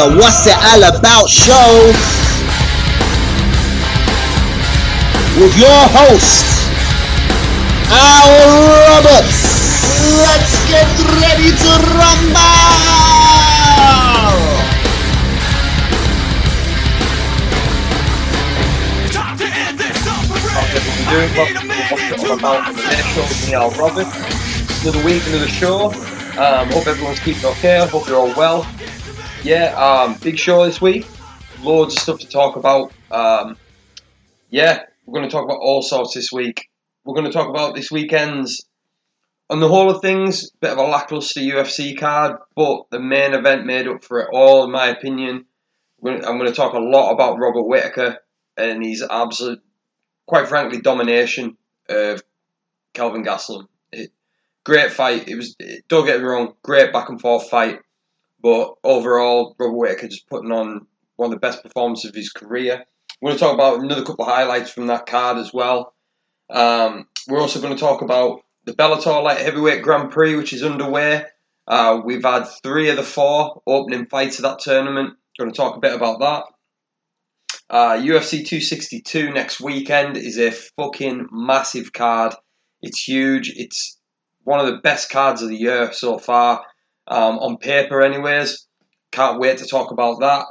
the What's It All About show with your host, Al Roberts. Let's get ready to rumble! How's everyone doing? Welcome to What's It All About on the Late Show with me, Al Roberts. Another week, another show. Um, hope everyone's keeping okay. Hope you're all well. Yeah, um, big show this week. Loads of stuff to talk about. Um, yeah, we're going to talk about all sorts this week. We're going to talk about this weekend's, on the whole of things, bit of a lackluster UFC card, but the main event made up for it all, in my opinion. I'm going to talk a lot about Robert Whitaker and his absolute, quite frankly, domination of Kelvin Gastelum. Great fight. It was. Don't get me wrong. Great back and forth fight. But overall, Robert Whitaker just putting on one of the best performances of his career. We're going to talk about another couple of highlights from that card as well. Um, we're also going to talk about the Bellator Light Heavyweight Grand Prix, which is underway. Uh, we've had three of the four opening fights of that tournament. Going to talk a bit about that. Uh, UFC 262 next weekend is a fucking massive card. It's huge. It's one of the best cards of the year so far, um, on paper, anyways. Can't wait to talk about that.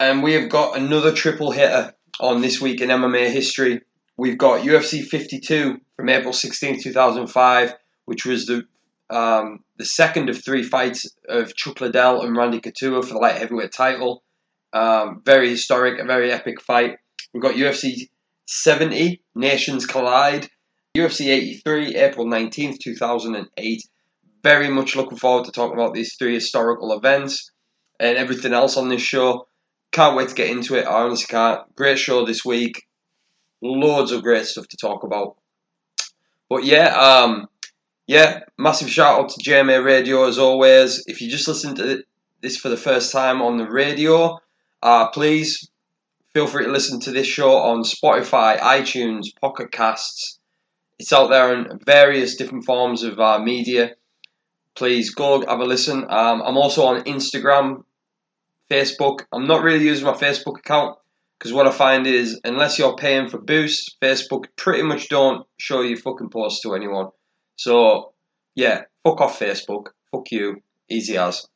And we have got another triple hitter on this week in MMA history. We've got UFC 52 from April 16, 2005, which was the um, the second of three fights of Chuck Liddell and Randy Couture for the light heavyweight title. Um, very historic, a very epic fight. We've got UFC 70, Nations Collide. UFC 83, April 19th, 2008. Very much looking forward to talking about these three historical events and everything else on this show. Can't wait to get into it. I honestly can't. Great show this week. Loads of great stuff to talk about. But yeah, um, yeah, massive shout out to JMA Radio as always. If you just listen to this for the first time on the radio, uh, please feel free to listen to this show on Spotify, iTunes, Pocket Casts. It's out there in various different forms of uh, media. Please go have a listen. Um, I'm also on Instagram, Facebook. I'm not really using my Facebook account because what I find is unless you're paying for boost, Facebook pretty much don't show you fucking posts to anyone. So yeah, fuck off Facebook. Fuck you. Easy as.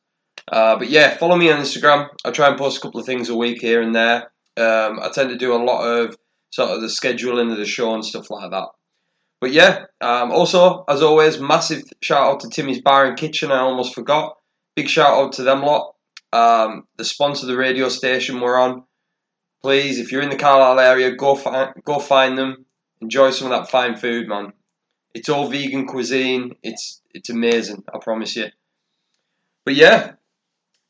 Uh, but yeah, follow me on Instagram. I try and post a couple of things a week here and there. Um, I tend to do a lot of sort of the scheduling of the show and stuff like that. But yeah, um, also as always, massive shout out to Timmy's Bar and Kitchen. I almost forgot. Big shout out to them lot. Um, the sponsor of the radio station we're on. Please, if you're in the Carlisle area, go find go find them. Enjoy some of that fine food, man. It's all vegan cuisine. It's it's amazing. I promise you. But yeah,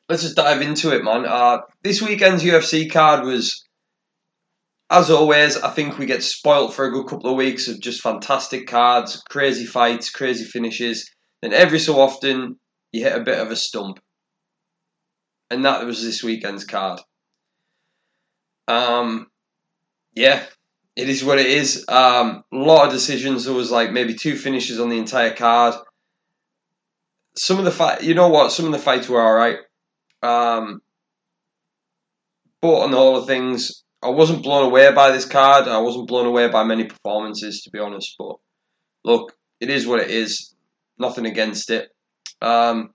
let's just dive into it, man. Uh, this weekend's UFC card was, as always, I think we get spoilt for a good couple of weeks of just fantastic cards, crazy fights, crazy finishes. Then every so often you hit a bit of a stump, and that was this weekend's card. Um, yeah, it is what it is. Um, a lot of decisions. There was like maybe two finishes on the entire card. Some of the fight, you know what? Some of the fights were all right. Um, but on the whole of things, I wasn't blown away by this card. I wasn't blown away by many performances, to be honest. But look, it is what it is. Nothing against it. Um,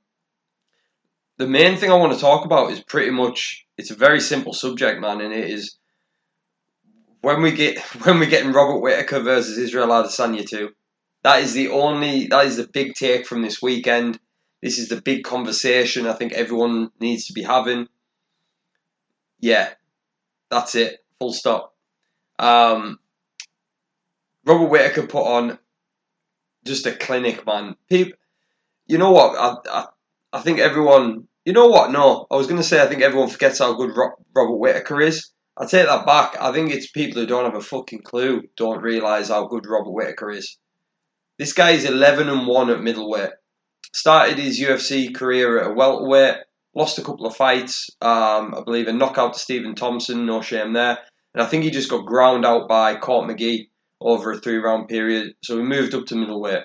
the main thing I want to talk about is pretty much it's a very simple subject, man, and it is when we get when we're getting Robert Whitaker versus Israel Adesanya two. That is the only that is the big take from this weekend. This is the big conversation I think everyone needs to be having. Yeah, that's it. Full stop. Um, Robert Whitaker put on just a clinic, man. People, you know what? I, I, I think everyone. You know what? No, I was going to say I think everyone forgets how good Ro- Robert Whitaker is. I take that back. I think it's people who don't have a fucking clue don't realise how good Robert Whitaker is. This guy is 11 and 1 at middleweight. Started his UFC career at a welterweight, lost a couple of fights. Um, I believe a knockout to Stephen Thompson, no shame there. And I think he just got ground out by Court McGee over a three round period. So he moved up to middleweight.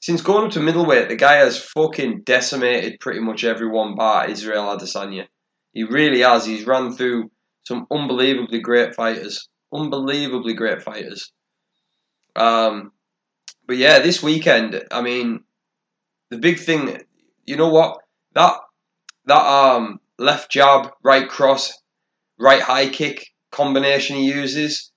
Since going up to middleweight, the guy has fucking decimated pretty much everyone but Israel Adesanya. He really has. He's run through some unbelievably great fighters. Unbelievably great fighters. Um, but yeah, this weekend, I mean, the big thing, you know what? That that um left jab, right cross, right high kick combination he uses,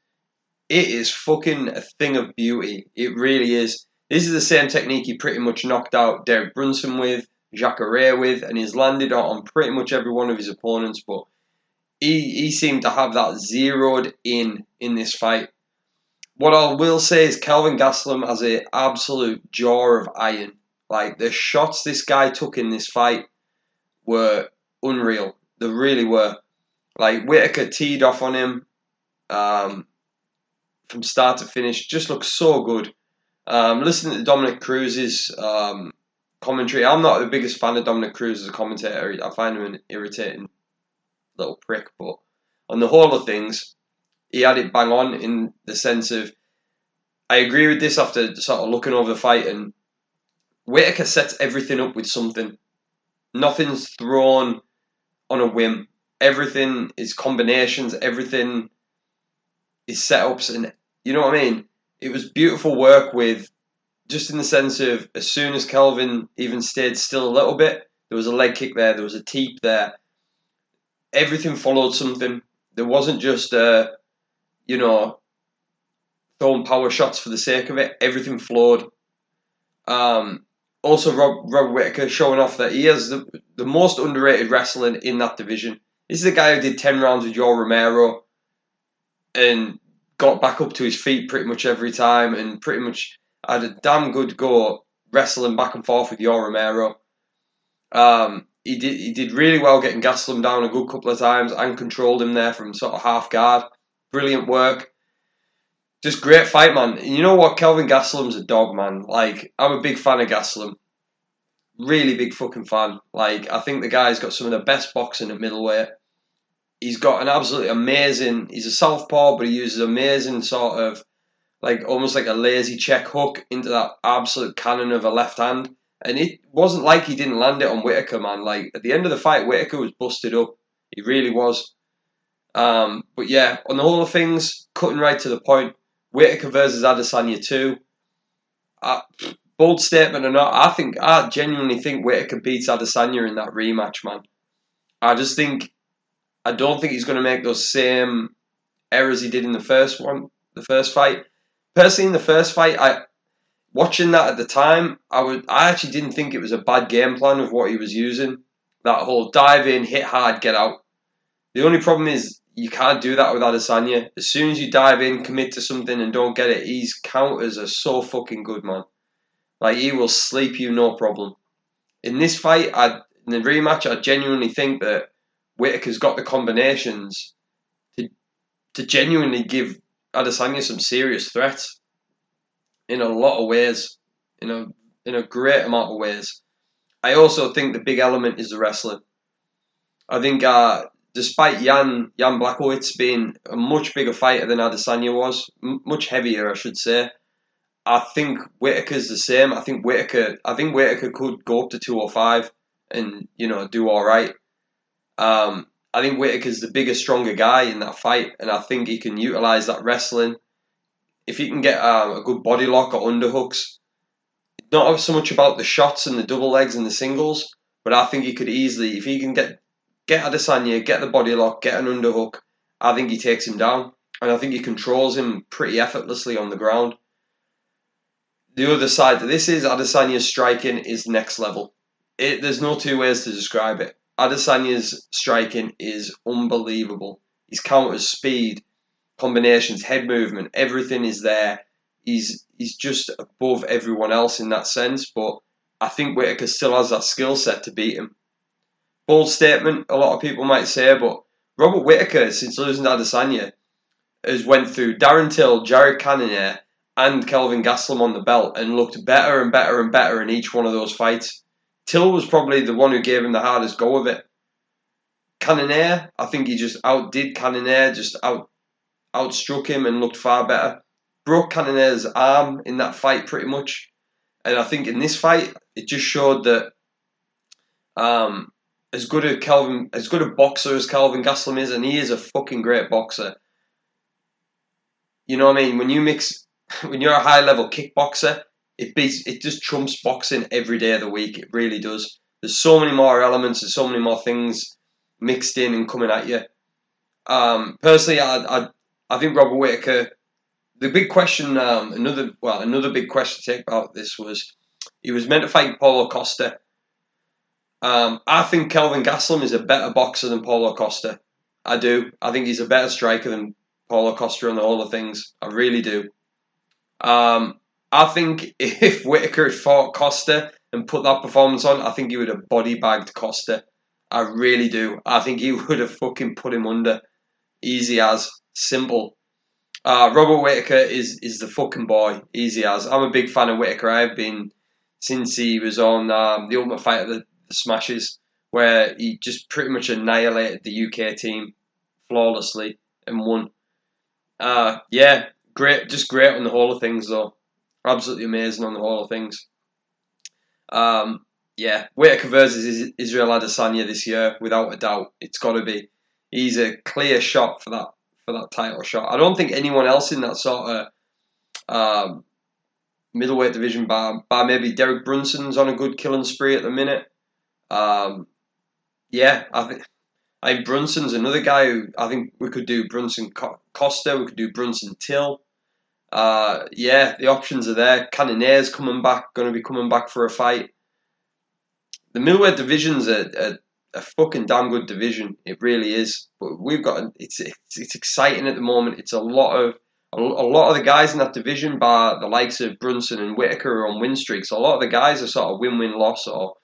it is fucking a thing of beauty. It really is. This is the same technique he pretty much knocked out Derek Brunson with, Jacare with, and he's landed on pretty much every one of his opponents. But he he seemed to have that zeroed in in this fight. What I will say is Kelvin Gastelum has an absolute jaw of iron. Like the shots this guy took in this fight were unreal. They really were. Like Whitaker teed off on him um, from start to finish. Just looked so good. Um, listening to Dominick Cruz's um, commentary, I'm not the biggest fan of Dominick Cruz as a commentator. I find him an irritating little prick. But on the whole of things, he had it bang on in the sense of I agree with this after sort of looking over the fight and Whitaker sets everything up with something. Nothing's thrown on a whim. Everything is combinations. Everything is setups, and you know what I mean. It was beautiful work with, just in the sense of as soon as Kelvin even stayed still a little bit, there was a leg kick there, there was a teep there. Everything followed something. There wasn't just a, you know, throwing power shots for the sake of it. Everything flowed. Um, also, Rob, Rob Whitaker showing off that he has the, the most underrated wrestling in that division. This is a guy who did 10 rounds with Joe Romero and got back up to his feet pretty much every time and pretty much had a damn good go wrestling back and forth with Yoel Romero. Um, he did he did really well getting Gastelum down a good couple of times and controlled him there from sort of half guard. Brilliant work. Just great fight, man. You know what? Kelvin Gastelum's a dog, man. Like, I'm a big fan of Gastelum. Really big fucking fan. Like, I think the guy's got some of the best boxing at middleweight he's got an absolutely amazing. He's a southpaw, but he uses amazing sort of like almost like a lazy check hook into that absolute cannon of a left hand. And it wasn't like he didn't land it on Whitaker, man. Like at the end of the fight, Whitaker was busted up. He really was. Um, but yeah, on the whole of things, cutting right to the point. Whitaker versus Adesanya two. Uh, bold statement or not, I think I genuinely think Whitaker beats Adesanya in that rematch, man. I just think I don't think he's going to make those same errors he did in the first one, the first fight. Personally, in the first fight, I watching that at the time, I would I actually didn't think it was a bad game plan of what he was using. That whole dive in, hit hard, get out. The only problem is you can't do that with Adesanya. As soon as you dive in, commit to something, and don't get it, his counters are so fucking good, man. Like he will sleep you no problem. In this fight, I in the rematch, I genuinely think that Whitaker's got the combinations to to genuinely give Adesanya some serious threats in a lot of ways, in a in a great amount of ways. I also think the big element is the wrestling. I think uh, despite Jan Jan Blachowicz being a much bigger fighter than Adesanya was, m- much heavier, I should say. I think Whitaker's the same. I think Whitaker. I think Whitaker could go up to two oh five and you know do all right. Um, I think Whitaker's the bigger, stronger guy in that fight, and I think he can utilize that wrestling. If he can get um, a good body lock or underhooks, not so much about the shots and the double legs and the singles, but I think he could easily, if he can get get Adesanya, get the body lock, get an underhook, I think he takes him down, and I think he controls him pretty effortlessly on the ground. The other side to this is Adesanya's striking is next level. It, there's no two ways to describe it. Adesanya's striking is unbelievable. His counters, speed, combinations, head movement, everything is there. He's he's just above everyone else in that sense. But I think Whitaker still has that skill set to beat him. Bold statement, a lot of people might say, but Robert Whitaker, since losing to Adesanya, has went through Darren Till, Jared Cannonier, and Kelvin Gastelum on the belt and looked better and better and better in each one of those fights. Till was probably the one who gave him the hardest go of it. Cannonier, I think he just outdid Cannonier, just out outstruck him and looked far better. Broke Cannonier's arm in that fight pretty much. And I think in this fight, it just showed that um, as good a Kelvin, as good a boxer as Kelvin Gastelum is, and he is a fucking great boxer. You know what I mean? When you mix, when you're a high level kickboxer, it beats, it just trumps boxing every day of the week. It really does. There's so many more elements, there's so many more things mixed in and coming at you. Um, personally, I, I, I think Robert Whitaker. The big question, um, another well, another big question to take about this was he was meant to fight Paulo Costa. Um, I think Kelvin Gastelum is a better boxer than Paulo Costa. I do. I think he's a better striker than Paulo Costa on all the things. I really do. Um, I think if Whitaker had fought Costa and put that performance on, I think he would have body bagged Costa. I really do. I think he would have fucking put him under. Easy as. Simple. Uh, Robert Whitaker is, is the fucking boy. Easy as. I'm a big fan of Whitaker. I've been since he was on um, the Ultimate Fighter, the, the Smashes, where he just pretty much annihilated the UK team flawlessly and won. Uh, yeah, great, just great on the whole of things though. Absolutely amazing on the whole of things. Um, yeah, Whitaker versus Israel Adesanya this year, without a doubt. It's got to be. He's a clear shot for that for that title shot. I don't think anyone else in that sort of um, middleweight division, bar, bar maybe Derek Brunson's on a good killing spree at the minute. Um, yeah, I think. I Brunson's another guy who I think we could do Brunson Costa, we could do Brunson Till. Uh, yeah, the options are there. Cannonier's coming back, going to be coming back for a fight the middleweight division's a, a, a fucking damn good division. It really is. But we've got it's it's, it's exciting at the moment. It's a lot of a, a lot of the guys in that division, by the likes of Brunson and Whitaker, are on win streaks. A lot of the guys are sort of win win loss or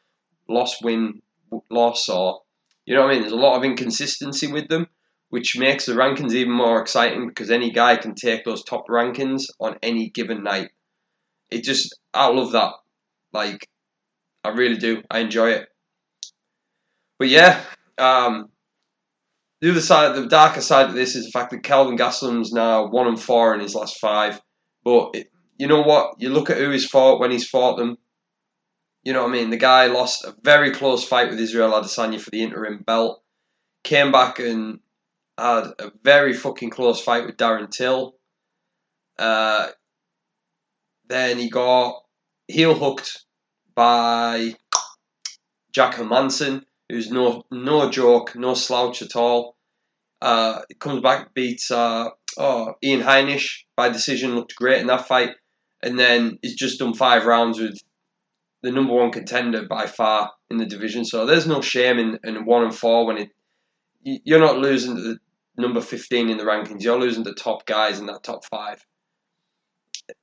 loss win loss or you know what I mean. There's a lot of inconsistency with them, which makes the rankings even more exciting because any guy can take those top rankings on any given night. It just I love that. Like I really do. I enjoy it. But yeah, um, the other side, the darker side of this is the fact that Kelvin Gastelum's now one and four in his last five. But it, you know what? You look at who he's fought when he's fought them. You know what I mean? The guy lost a very close fight with Israel Adesanya for the interim belt. Came back and had a very fucking close fight with Darren Till. Uh, then he got heel hooked by Jack Hermansson, who's no no joke, no slouch at all. Uh, comes back, beats uh, oh, Ian Heinisch by decision, looked great in that fight, and then he's just done five rounds with the number one contender by far in the division. So there's no shame in, in one and four when it you're not losing to the number 15 in the rankings. You're losing the top guys in that top five.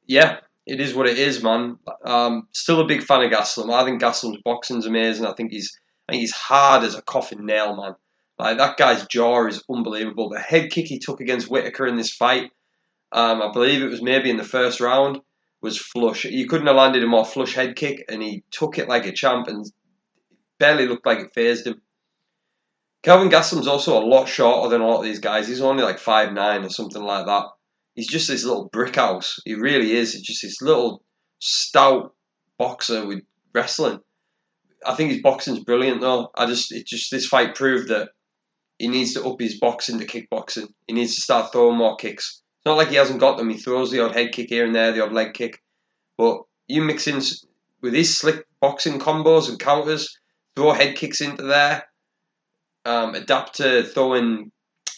Yeah, it is what it is, man. Um, still a big fan of Gastelum. I think Gastelum's boxing's amazing. I think he's I think he's hard as a coffin nail, man. Like that guy's jaw is unbelievable. The head kick he took against Whitaker in this fight, um, I believe it was maybe in the first round, was flush. You couldn't have landed a more flush head kick, and he took it like a champ and barely looked like it phased him. Kelvin Gastelum's also a lot shorter than a lot of these guys. He's only like five nine or something like that he's just this little brick house. He really is. He's just this little stout boxer with wrestling. I think his boxing's brilliant though. I just it just this fight proved that he needs to up his boxing to kickboxing. He needs to start throwing more kicks. It's not like he hasn't got them. He throws the odd head kick here and there, the odd leg kick. But you mix in with his slick boxing combos and counters, throw head kicks into there, um, adapt to throwing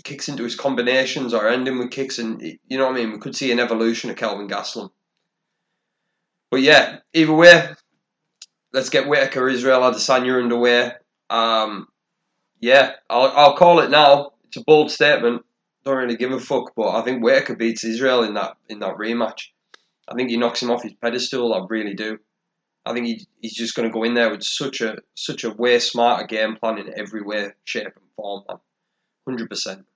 kicks into his combinations or ending with kicks, and you know what I mean. We could see an evolution of Kelvin Gastelum. But yeah, either way, let's get Whitaker Israel Adesanya underway. Um, yeah, I'll, I'll call it now. It's a bold statement. Don't really give a fuck, but I think Whitaker beats Israel in that in that rematch. I think he knocks him off his pedestal. I really do. I think he he's just going to go in there with such a such a way smarter game plan in every way, shape, and form, man. Hundred percent.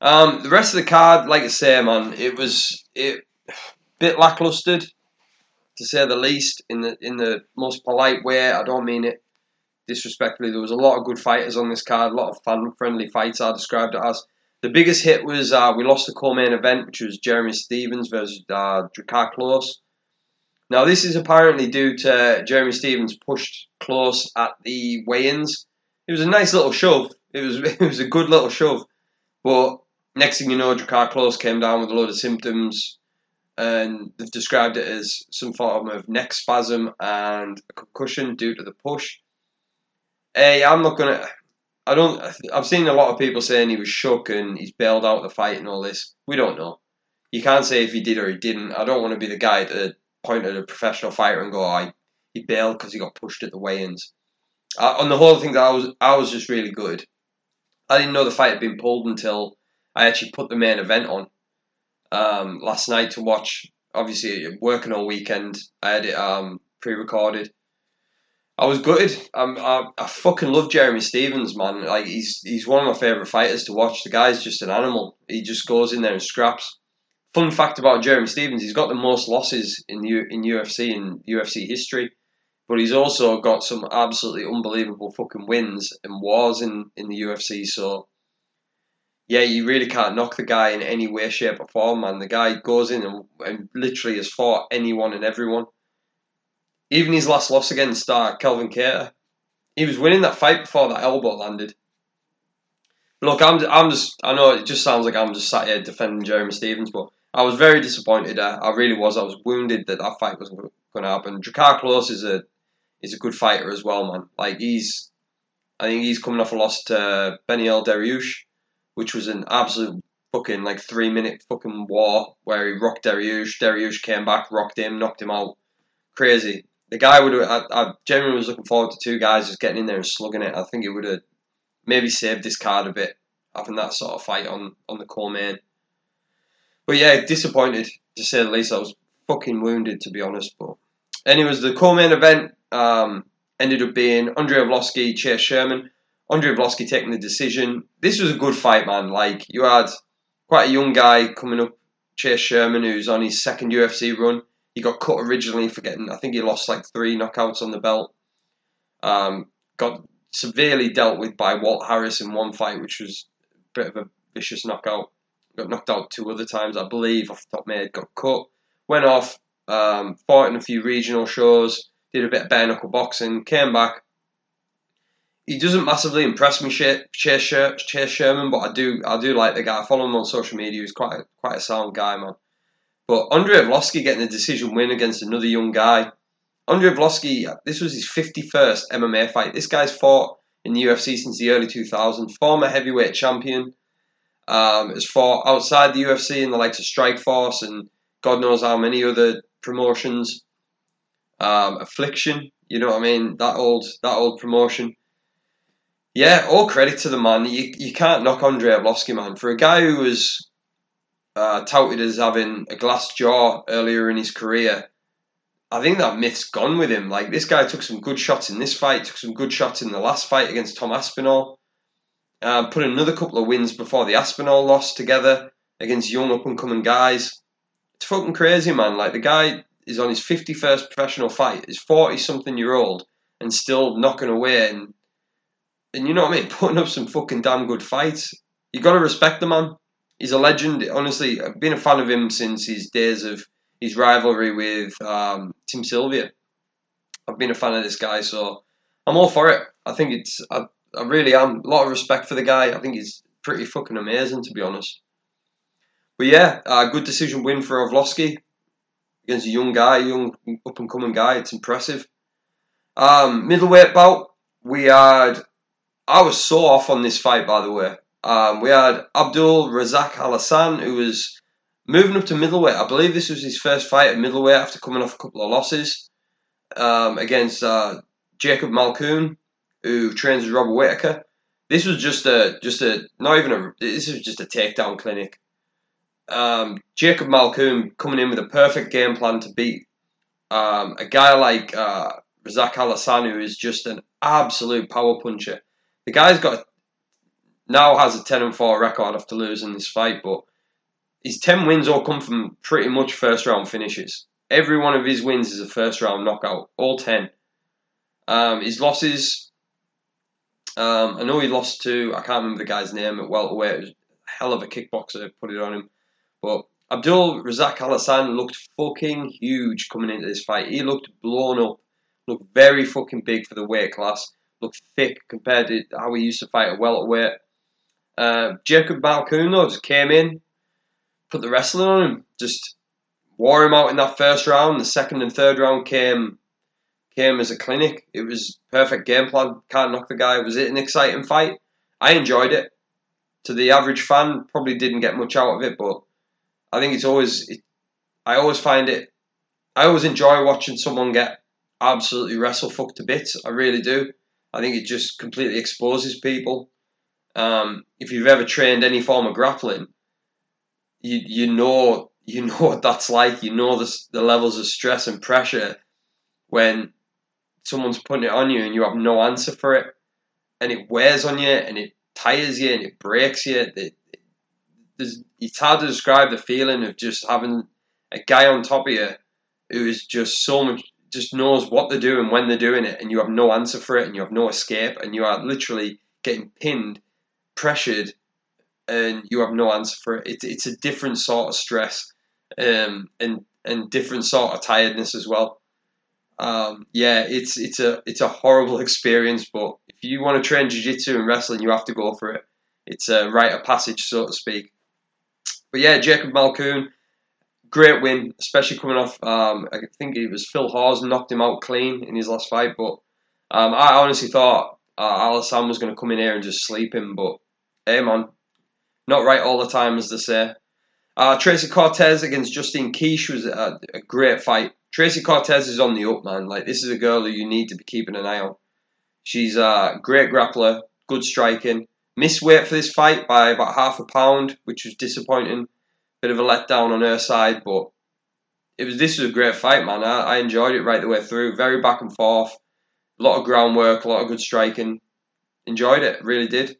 Um, the rest of the card, like I say, man, it was it bit lackluster, to say the least. In the in the most polite way, I don't mean it disrespectfully. There was a lot of good fighters on this card, a lot of fan friendly fights. I described it as. The biggest hit was uh, we lost the co-main event, which was Jeremy Stephens versus uh, Drakkar Klose. Now, this is apparently due to Jeremy Stephens pushed Klose at the weigh-ins. It was a nice little shove. It was it was a good little shove, but next thing you know, Drakkar Klose came down with a load of symptoms, and they've described it as some form of neck spasm and a concussion due to the push. Hey, I'm not gonna. I don't. I've seen a lot of people saying he was shook and he's bailed out the fight and all this. We don't know. You can't say if he did or he didn't. I don't want to be the guy to point at a professional fighter and go, "I oh, he bailed because he got pushed at the weigh-ins." On the whole thing, I was I was just really good. I didn't know the fight had been pulled until I actually put the main event on um, last night to watch. Obviously, working all weekend, I had it um, pre-recorded I was gutted. I'm, I, I fucking love Jeremy Stephens, man. Like he's he's one of my favorite fighters to watch. The guy's just an animal. He just goes in there and scraps. Fun fact about Jeremy Stephens: he's got the most losses in U, in UFC in UFC history, but he's also got some absolutely unbelievable fucking wins and wars in in the UFC. So. Yeah, you really can't knock the guy in any way, shape, or form, man. The guy goes in and, and literally has fought anyone and everyone even his last loss against uh, Calvin Kattar, he was winning that fight before that elbow landed. Look, I'm, I'm just, I know it just sounds like I'm just sat here defending Jeremy Stephens, but I was very disappointed. I, I really was. I was wounded that that fight was going to happen. Drakkar Klose is a, is a good fighter as well, man. Like he's, I think he's coming off a loss to Beneil Dariush, which was an absolute fucking like three minute fucking war where he rocked Dariush. Dariush came back, rocked him, knocked him out. Crazy the guy would have. I, I genuinely was looking forward to two guys just getting in there and slugging it. I think it would have maybe saved this card a bit having that sort of fight on on the core main. But yeah, disappointed to say the least. I was fucking wounded to be honest. But anyways, the core main event um, ended up being Andrei Arlovski, Chase Sherman. Andrei Arlovski taking the decision. This was a good fight, man. Like you had quite a young guy coming up, Chase Sherman, who's on his second UFC run. He got cut originally for getting, I think he lost like three knockouts on the belt. Um, got severely dealt with by Walt Harris in one fight, which was a bit of a vicious knockout. Got knocked out two other times, I believe, off the top of my head. Got cut, went off, um, fought in a few regional shows, did a bit of bare knuckle boxing, came back. He doesn't massively impress me, Chase, Sherman, but I do I do like the guy. I follow him on social media. He's quite a, quite a sound guy, man. But Andrei Arlovski getting a decision win against another young guy. Andrei Arlovski, this was his 51st MMA fight. This guy's fought in the UFC since the early 2000s. Former heavyweight champion. Um, has fought outside the UFC in the likes of Strikeforce and God knows how many other promotions. Um, Affliction, you know what I mean? That old that old promotion. Yeah, all credit to the man. You, you can't knock Andrei Arlovski, man. For a guy who was uh, touted as having a glass jaw earlier in his career. I think that myth's gone with him. Like this guy took some good shots in this fight, took some good shots in the last fight against Tom Aspinall. Uh, put another couple of wins before the Aspinall loss together against young up and coming guys. It's fucking crazy, man. Like the guy is on his fifty first professional fight, is forty something year old, and still knocking away and and you know what I mean, putting up some fucking damn good fights. You got to respect the man he's a legend. Honestly, I've been a fan of him since his days of his rivalry with um, Tim Sylvia. I've been a fan of this guy, so I'm all for it. I think it's I, I really am. A lot of respect for the guy. I think he's pretty fucking amazing, to be honest. But yeah, a good decision win for Arlovski against a young guy, young up and coming guy. It's impressive. Um, middleweight bout, we had. I was so off on this fight, by the way. Um, we had Abdul Razak Alhassan, who was moving up to middleweight. I believe this was his first fight at middleweight after coming off a couple of losses um, against uh, Jacob Malkoun, who trains with Robert Whitaker. This was just a just a not even a this was just a takedown clinic. Um, Jacob Malkoun coming in with a perfect game plan to beat Um, a guy like uh, Razak Alhassan who is just an absolute power puncher. The guy's got now has a ten and four record after losing this fight, but his ten wins all come from pretty much first round finishes. Every one of his wins is a first round knockout, all ten. Um, his losses, um, I know he lost to I can't remember the guy's name at welterweight. It was a hell of a kickboxer put it on him, but Abdul Razak Alhassan looked fucking huge coming into this fight. He looked blown up, looked very fucking big for the weight class, looked thick compared to how he used to fight at welterweight. Uh, Jacob though just came in, put the wrestling on him, just wore him out in that first round. The second and third round came came as a clinic. It was perfect game plan. Can't knock the guy. Was it an exciting fight? I enjoyed it. To the average fan, probably didn't get much out of it, but I think it's always. It, I always find it. I always enjoy watching someone get absolutely wrestle fucked to bits. I really do. I think it just completely exposes people. Um, if you've ever trained any form of grappling, you you know you know what that's like. You know the the levels of stress and pressure when someone's putting it on you and you have no answer for it, and it wears on you and it tires you and it breaks you. It, it's hard to describe the feeling of just having a guy on top of you who is just so much just knows what they're doing when they're doing it and you have no answer for it and you have no escape and you are literally getting pinned pressured and you have no answer for it. It's, it's a different sort of stress um, and and different sort of tiredness as well. Um, yeah, it's it's a it's a horrible experience, but if you want to train jiu-jitsu and wrestling, you have to go for it. It's a rite of passage, so to speak. But yeah, Jacob Malkoun, great win, especially coming off. Um, I think it was Phil Hawes knocked him out clean in his last fight, but um, I honestly thought uh, Alhassan was going to come in here and just sleep him, but hey man, not right all the time, as they say. Uh, Tracy Cortez against Justine Kish was a, a, great fight. Tracy Cortez is on the up, man. Like this is a girl who you need to be keeping an eye on. She's a great grappler, good striking. Missed weight for this fight by about half a pound, which was disappointing. Bit of a letdown on her side, but it was this was a great fight, man. I, I enjoyed it right the way through. Very back and forth, a lot of groundwork, a lot of good striking. Enjoyed it, really did.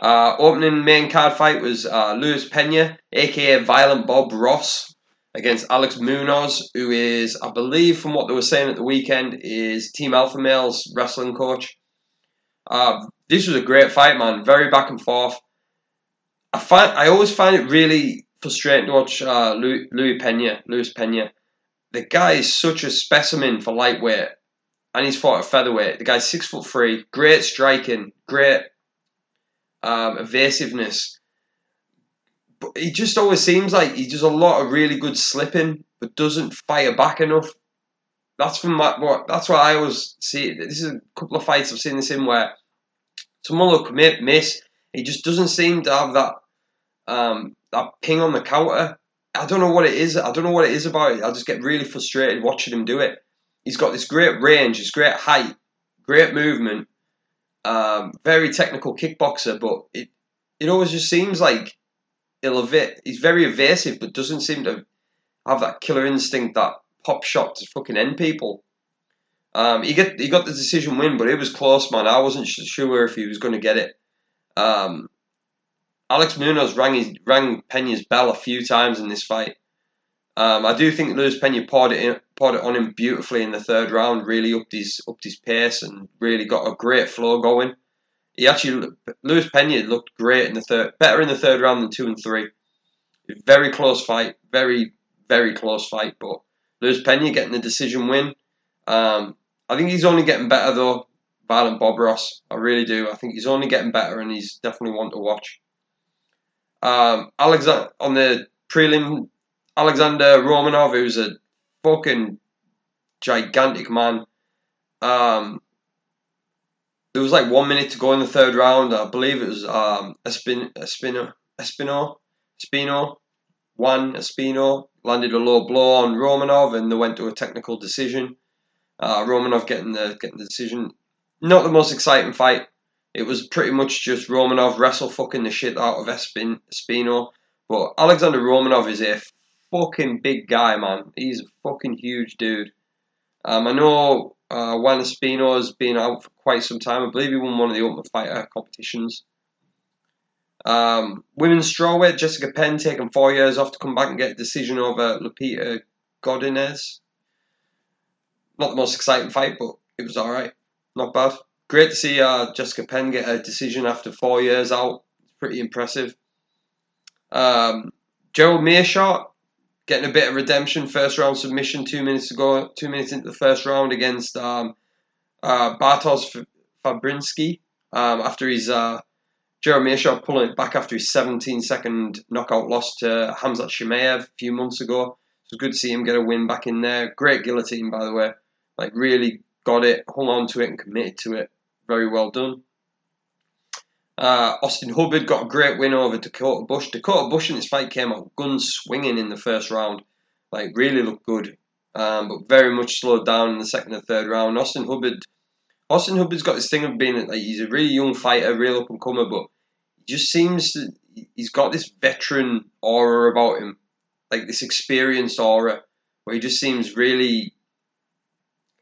Uh, opening main card fight was uh, Luis Pena, aka Violent Bob Ross, against Alex Munoz, who is, I believe, from what they were saying at the weekend, is Team Alpha Male's wrestling coach. Uh, this was a great fight, man. Very back and forth. I find I always find it really frustrating to watch uh, Louis, Louis Pena. Luis Pena. The guy is such a specimen for lightweight, and he's fought at featherweight. The guy's six foot three, great striking, great um, evasiveness. But he just always seems like he does a lot of really good slipping, but doesn't fire back enough. That's from what, what that's what I always see. This is a couple of fights I've seen this in where someone will commit miss. He just doesn't seem to have that um, that ping on the counter. I don't know what it is. I don't know what it is about it. I just get really frustrated watching him do it. He's got this great range, this great height, great movement, um, very technical kickboxer, but it it always just seems like he'll ev- he's very evasive, but doesn't seem to have that killer instinct, that pop shot to fucking end people. Um, he get he got the decision win, but it was close, man. I wasn't sure if he was going to get it. Um, Alex Munoz rang his rang Pena's bell a few times in this fight. Um, I do think Luis Pena poured it in, poured it on him beautifully in the third round. Really upped his upped his pace and really got a great flow going. He actually Luis Pena looked great in the third, better in the third round than two and three. Very close fight, very very close fight. But Luis Pena getting the decision win. Um, I think he's only getting better though. Violent Bob Ross, I really do. I think he's only getting better, and he's definitely one to watch. Um, Alexander on the prelim Alexander Romanov, who's a fucking gigantic man. Um, there was like one minute to go in the third round. I believe it was um, Espin, Espino, Espino, Espino, one Espino landed a low blow on Romanov, and they went to a technical decision. Uh, Romanov getting the getting the decision. Not the most exciting fight. It was pretty much just Romanov wrestle fucking the shit out of Espin, Espino. But Alexander Romanov is a fucking big guy, man. He's a fucking huge dude. Um, I know uh, Juan Espino has been out for quite some time. I believe he won one of the Ultimate Fighter competitions. Um, women's strawweight, Jessica Penn taking four years off to come back and get a decision over Lupita Godinez. Not the most exciting fight, but it was alright. Not bad. Great to see uh, Jessica Penn get a decision after four years out. Pretty impressive. Um, Gerald Meerschaert getting a bit of redemption. First round submission two minutes ago, two minutes into the first round against um, uh, Bartosz Fabinski um, after his uh, Gerald Meerschaert pulling it back after his 17 second knockout loss to Hamzat Chimaev a few months ago. It was good to see him get a win back in there. Great guillotine, by the way. Like, really got it, hung on to it, and committed to it. Very well done. Uh, Austin Hubbard got a great win over Dakota Bush. Dakota Bush in this fight came out guns swinging in the first round. Like, really looked good. Um, but very much slowed down in the second and third round. Austin Hubbard Austin Hubbard's got this thing of being like he's a really young fighter, real up and comer, but he just seems to, he's got this veteran aura about him, like this experienced aura, where he just seems really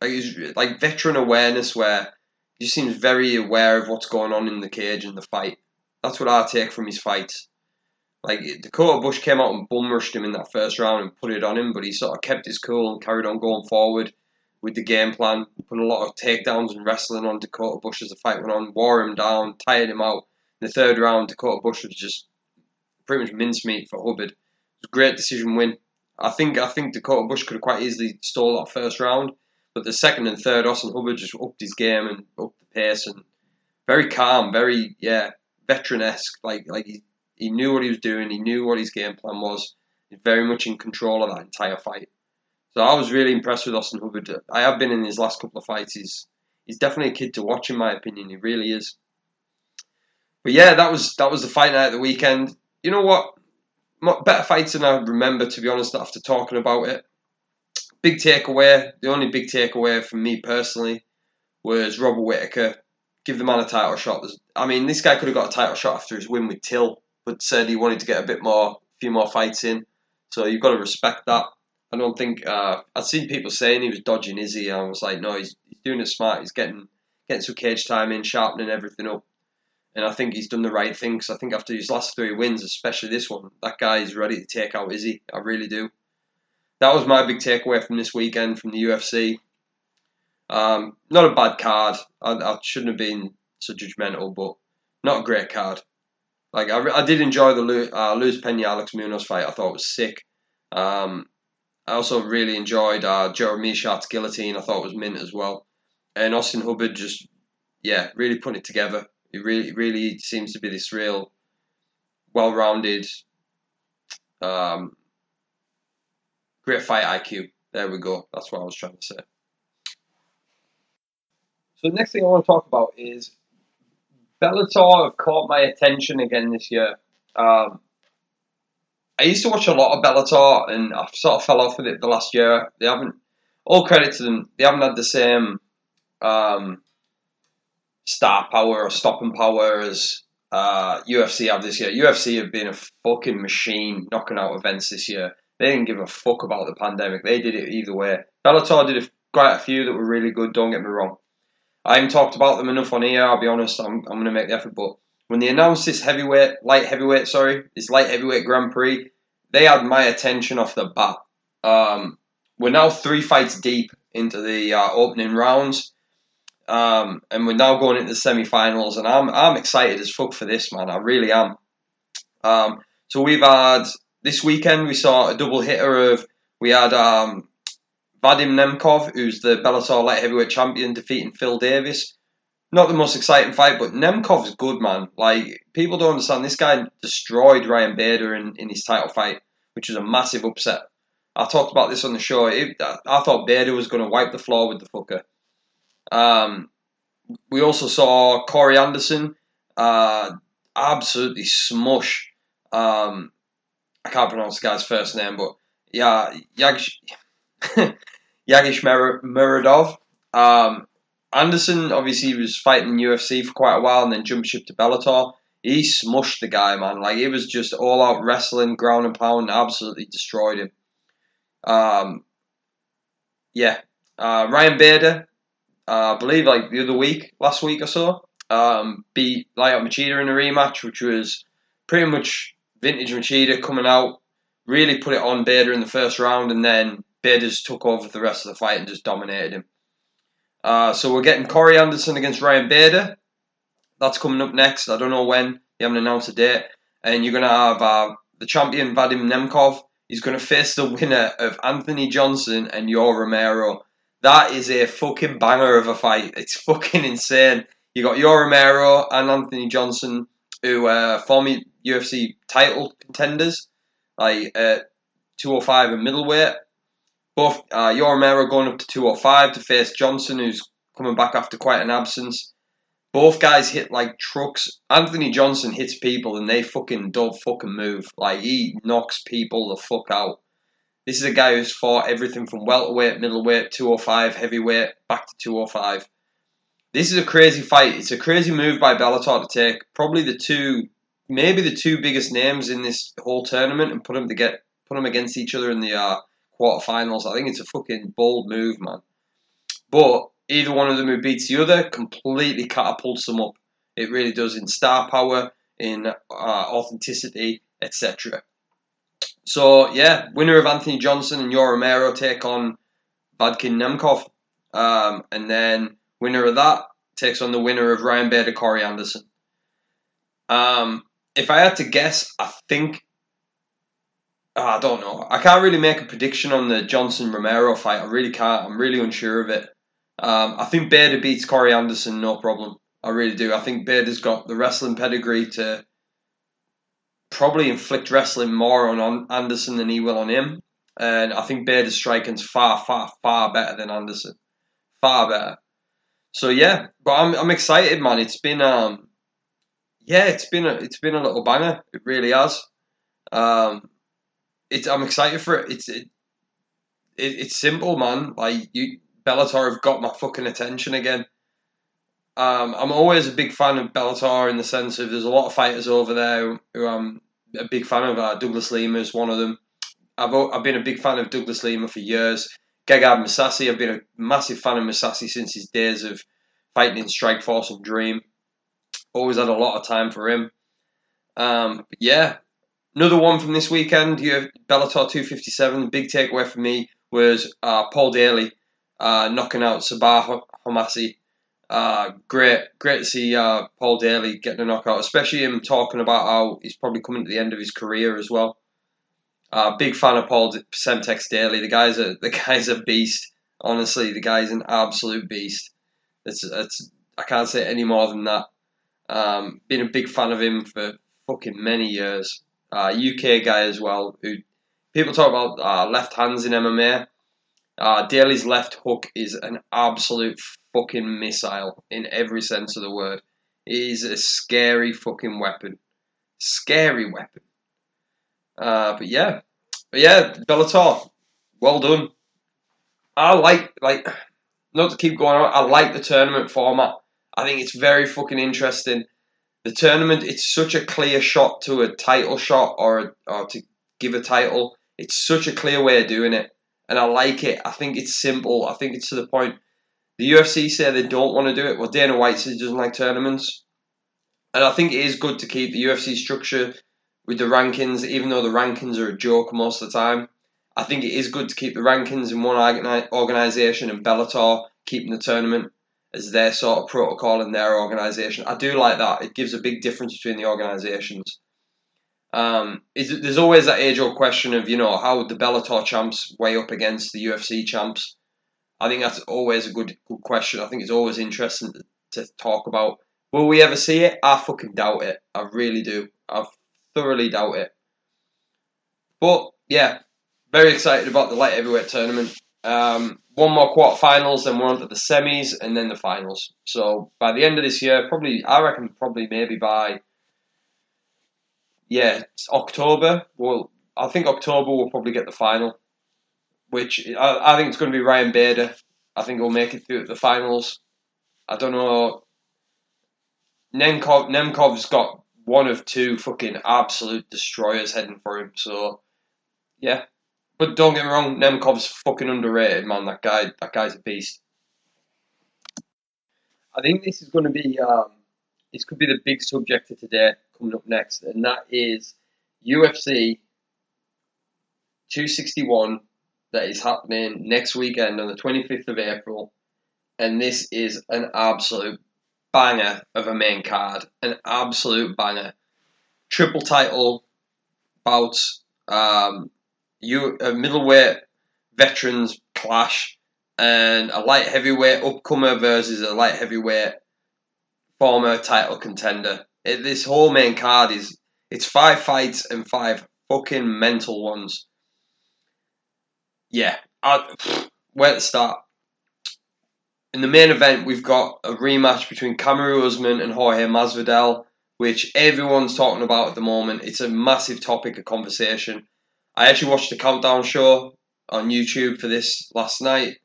like like veteran awareness, where he just seems very aware of what's going on in the cage and the fight. That's what I take from his fights. Like Dakota Bush came out and bum rushed him in that first round and put it on him, but he sort of kept his cool and carried on going forward with the game plan. Put a lot of takedowns and wrestling on Dakota Bush as the fight went on, wore him down, tired him out. In the third round, Dakota Bush was just pretty much mincemeat for Hubbard. It was a great decision win. I think I think Dakota Bush could have quite easily stole that first round, but the second and third, Austin Hubbard just upped his game and upped the pace and very calm, very yeah, veteran esque. Like like he, he knew what he was doing, he knew what his game plan was. He's very much in control of that entire fight. So I was really impressed with Austin Hubbard. I have been in his last couple of fights. He's he's definitely a kid to watch, in my opinion. He really is. But yeah, that was that was the fight night at the weekend. You know what? Better fights than I remember, to be honest. After talking about it, big takeaway. The only big takeaway from me personally was Robert Whitaker. Give the man a title shot. I mean, this guy could have got a title shot after his win with Till, but said he wanted to get a bit more, a few more fights in. So you've got to respect that. I don't think uh, I've seen people saying he was dodging Izzy. I was like, no, he's, he's doing it smart. He's getting getting some cage time in, sharpening everything up, and I think he's done the right thing. Because I think after his last three wins, especially this one, that guy is ready to take out Izzy. I really do. That was my big takeaway from this weekend from the UFC. Um, not a bad card. I, I, shouldn't have been so judgmental, but not a great card. Like I, I did enjoy the uh, Luis Pena Alex Munoz fight. I thought it was sick. Um, I also really enjoyed uh, Jeremy Meerschaert's guillotine. I thought it was mint as well. And Austin Hubbard just, yeah, really put it together. He really, really seems to be this real, well-rounded, um, great fight IQ. There we go. That's what I was trying to say. So the next thing I want to talk about is Bellator have caught my attention again this year. Um, I used to watch a lot of Bellator, and I've sort of fell off with it the last year. They haven't. All credit to them. They haven't had the same um, star power or stopping power as uh, UFC have this year. UFC have been a fucking machine knocking out events this year. They didn't give a fuck about the pandemic. They did it either way. Bellator did a, quite a few that were really good. Don't get me wrong. I haven't talked about them enough on here. I'll be honest. I'm, I'm going to make the effort, but when they announced this heavyweight, light heavyweight, sorry, this light heavyweight Grand Prix, they had my attention off the bat. Um, we're now three fights deep into the uh, opening rounds, um, and we're now going into the semi-finals, and I'm I'm excited as fuck for this, man. I really am. Um, so we've had this weekend we saw a double hitter of we had um, Vadim Nemkov, who's the Bellator light heavyweight champion, defeating Phil Davis not the most exciting fight, but Nemkov's good, man. Like people don't understand. This guy destroyed Ryan Bader in, in his title fight, which was a massive upset. I talked about this on the show. It, I thought Bader was going to wipe the floor with the fucker. Um, we also saw Corey Anderson uh, absolutely smush. Um, I can't pronounce the guy's first name, but yeah, Yagish, Yagish Muradov. Um, Anderson obviously was fighting UFC for quite a while and then jumped ship to Bellator. He smushed the guy, man. Like it was just all out wrestling, ground and pound, absolutely destroyed him. Um, yeah, uh, Ryan Bader, uh, I believe like the other week, last week or so, um, beat Lyoto Machida in a rematch, which was pretty much vintage Machida coming out, really put it on Bader in the first round, and then Bader's took over the rest of the fight and just dominated him. Uh, so we're getting Corey Anderson against Ryan Bader. That's coming up next. I don't know when. They haven't announced a date. And you're going to have uh, the champion Vadim Nemkov. He's going to face the winner of Anthony Johnson and Yoel Romero. That is a fucking banger of a fight. It's fucking insane. You got Yoel Romero and Anthony Johnson, who are former UFC title contenders, like uh, 205 and middleweight. Both uh, Yoel Romero going up to 205 to face Johnson, who's coming back after quite an absence. Both guys hit like trucks. Anthony Johnson hits people and they fucking don't fucking move. Like he knocks people the fuck out. This is a guy who's fought everything from welterweight, middleweight, 205, heavyweight, back to 205. This is a crazy fight. It's a crazy move by Bellator to take probably the two, maybe the two biggest names in this whole tournament and put them to get put them against each other in the uh, quarterfinals. I think it's a fucking bold move, man. But either one of them who beats the other completely catapults them up. It really does in star power, in uh, authenticity, etc. So yeah, winner of Anthony Johnson and Yoel Romero take on Vadim Nemkov, um, and then winner of that takes on the winner of Ryan Bader Corey Anderson. Um, if I had to guess, I think oh, I don't know. I can't really make a prediction on the Johnson Romero fight. I really can't. I'm really unsure of it. Um, I think Bader beats Corey Anderson, no problem. I really do. I think Bader's got the wrestling pedigree to probably inflict wrestling more on Anderson than he will on him. And I think Bader's striking's far, far, far better than Anderson. Far better. So yeah, but I'm I'm excited, man. It's been um, yeah, it's been a it's been a little banger. It really has. Um, it's I'm excited for it. It's it, it it's simple, man. Like you Bellator have got my fucking attention again. Um, I'm always a big fan of Bellator in the sense of there's a lot of fighters over there who I'm a big fan of. Uh, Douglas Lima is one of them. I've I've been a big fan of Douglas Lima for years. Gegard Mousasi, I've been a massive fan of Mousasi since his days of fighting in Strikeforce and Dream. Always had a lot of time for him. Um, yeah, another one from this weekend. You have Bellator 257. The big takeaway for me was uh, Paul Daley uh, knocking out Sabah Homasi. Uh, great, great to see uh, Paul Daley getting a knockout, especially him talking about how he's probably coming to the end of his career as well. Uh, big fan of Paul Semtex Daley. The guy's a the guy's a beast. Honestly, the guy's an absolute beast. It's it's I can't say any more than that. Um, been a big fan of him for fucking many years. Uh, UK guy as well. Who people talk about uh, left hands in MMA. Uh, Daley's left hook is an absolute fucking missile in every sense of the word. It is a scary fucking weapon. Scary weapon. Uh, but yeah. But yeah, Bellator, well done. I like, like, not to keep going on, I like the tournament format. I think it's very fucking interesting. The tournament, it's such a clear shot to a title shot or, or to give a title. It's such a clear way of doing it and I like it. I think it's simple. I think it's to the point. The UFC say they don't want to do it. Well, Dana White says he doesn't like tournaments, and I think it is good to keep the UFC structure with the rankings, even though the rankings are a joke most of the time. I think it is good to keep the rankings in one organisation and Bellator keeping the tournament as their sort of protocol in their organisation. I do like that. It gives a big difference between the organisations. Um, is there's always that age old question of you know how would the Bellator champs weigh up against the UFC champs. I think that's always a good good question. I think it's always interesting to, to talk about. Will we ever see it? I fucking doubt it. I really do. I thoroughly doubt it. But yeah, very excited about the light heavyweight tournament. Um, one more quarterfinals, then we're on to the semis, and then the finals. So by the end of this year, probably I reckon probably maybe by yeah, October. Well, I think October we'll probably get the final, which I, I think it's going to be Ryan Bader. I think he'll make it through the finals. I don't know. Nemkov, Nemkov's got one of two fucking absolute destroyers heading for him. So, yeah, But don't get me wrong, Nemkov's fucking underrated, man. That guy, that guy's a beast. I think this is going to be, um, this could be the big subject of today coming up next, and that is UFC 261 that is happening next weekend on the 25th of April, and this is an absolute banger of a main card, an absolute banger. Triple title bouts, um, you a middleweight veterans clash, and a light heavyweight upcomer versus a light heavyweight former title contender. It, this whole main card is it's five fights and five fucking mental ones. Yeah, I, where to start? In the main event, we've got a rematch between Kamaru Usman and Jorge Masvidal, which everyone's talking about at the moment. It's a massive topic of conversation. I actually watched the countdown show on YouTube for this last night,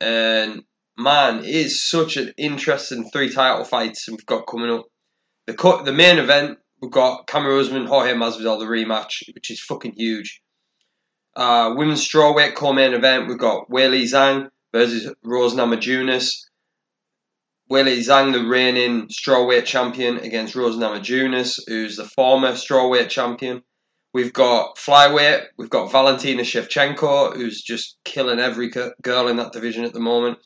and man, it is such an interesting three title fights we've got coming up. The cut, the main event, we've got Kamaru Usman, Jorge Masvidal, the rematch, which is fucking huge. Uh, women's strawweight co-main event, we've got Weili Zhang versus Rose Namajunas. Weili Zhang, the reigning strawweight champion, against Rose Namajunas, who's the former strawweight champion. We've got flyweight. We've got Valentina Shevchenko, who's just killing every girl in that division at the moment.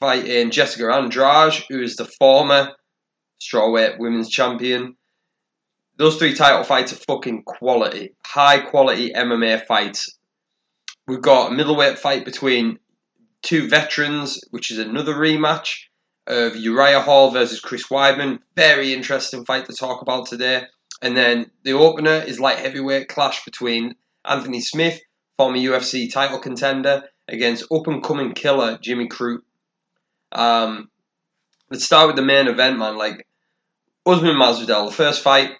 Fighting Jessica Andrade, who is the former strawweight women's champion. Those three title fights are fucking quality, high quality MMA fights. We've got a middleweight fight between two veterans, which is another rematch of Uriah Hall versus Chris Weidman. Very interesting fight to talk about today. And then the opener is light heavyweight clash between Anthony Smith, former UFC title contender, against up and coming killer Jimmy Crute. Um, let's start with the main event, man. Like Usman Masvidal, the first fight.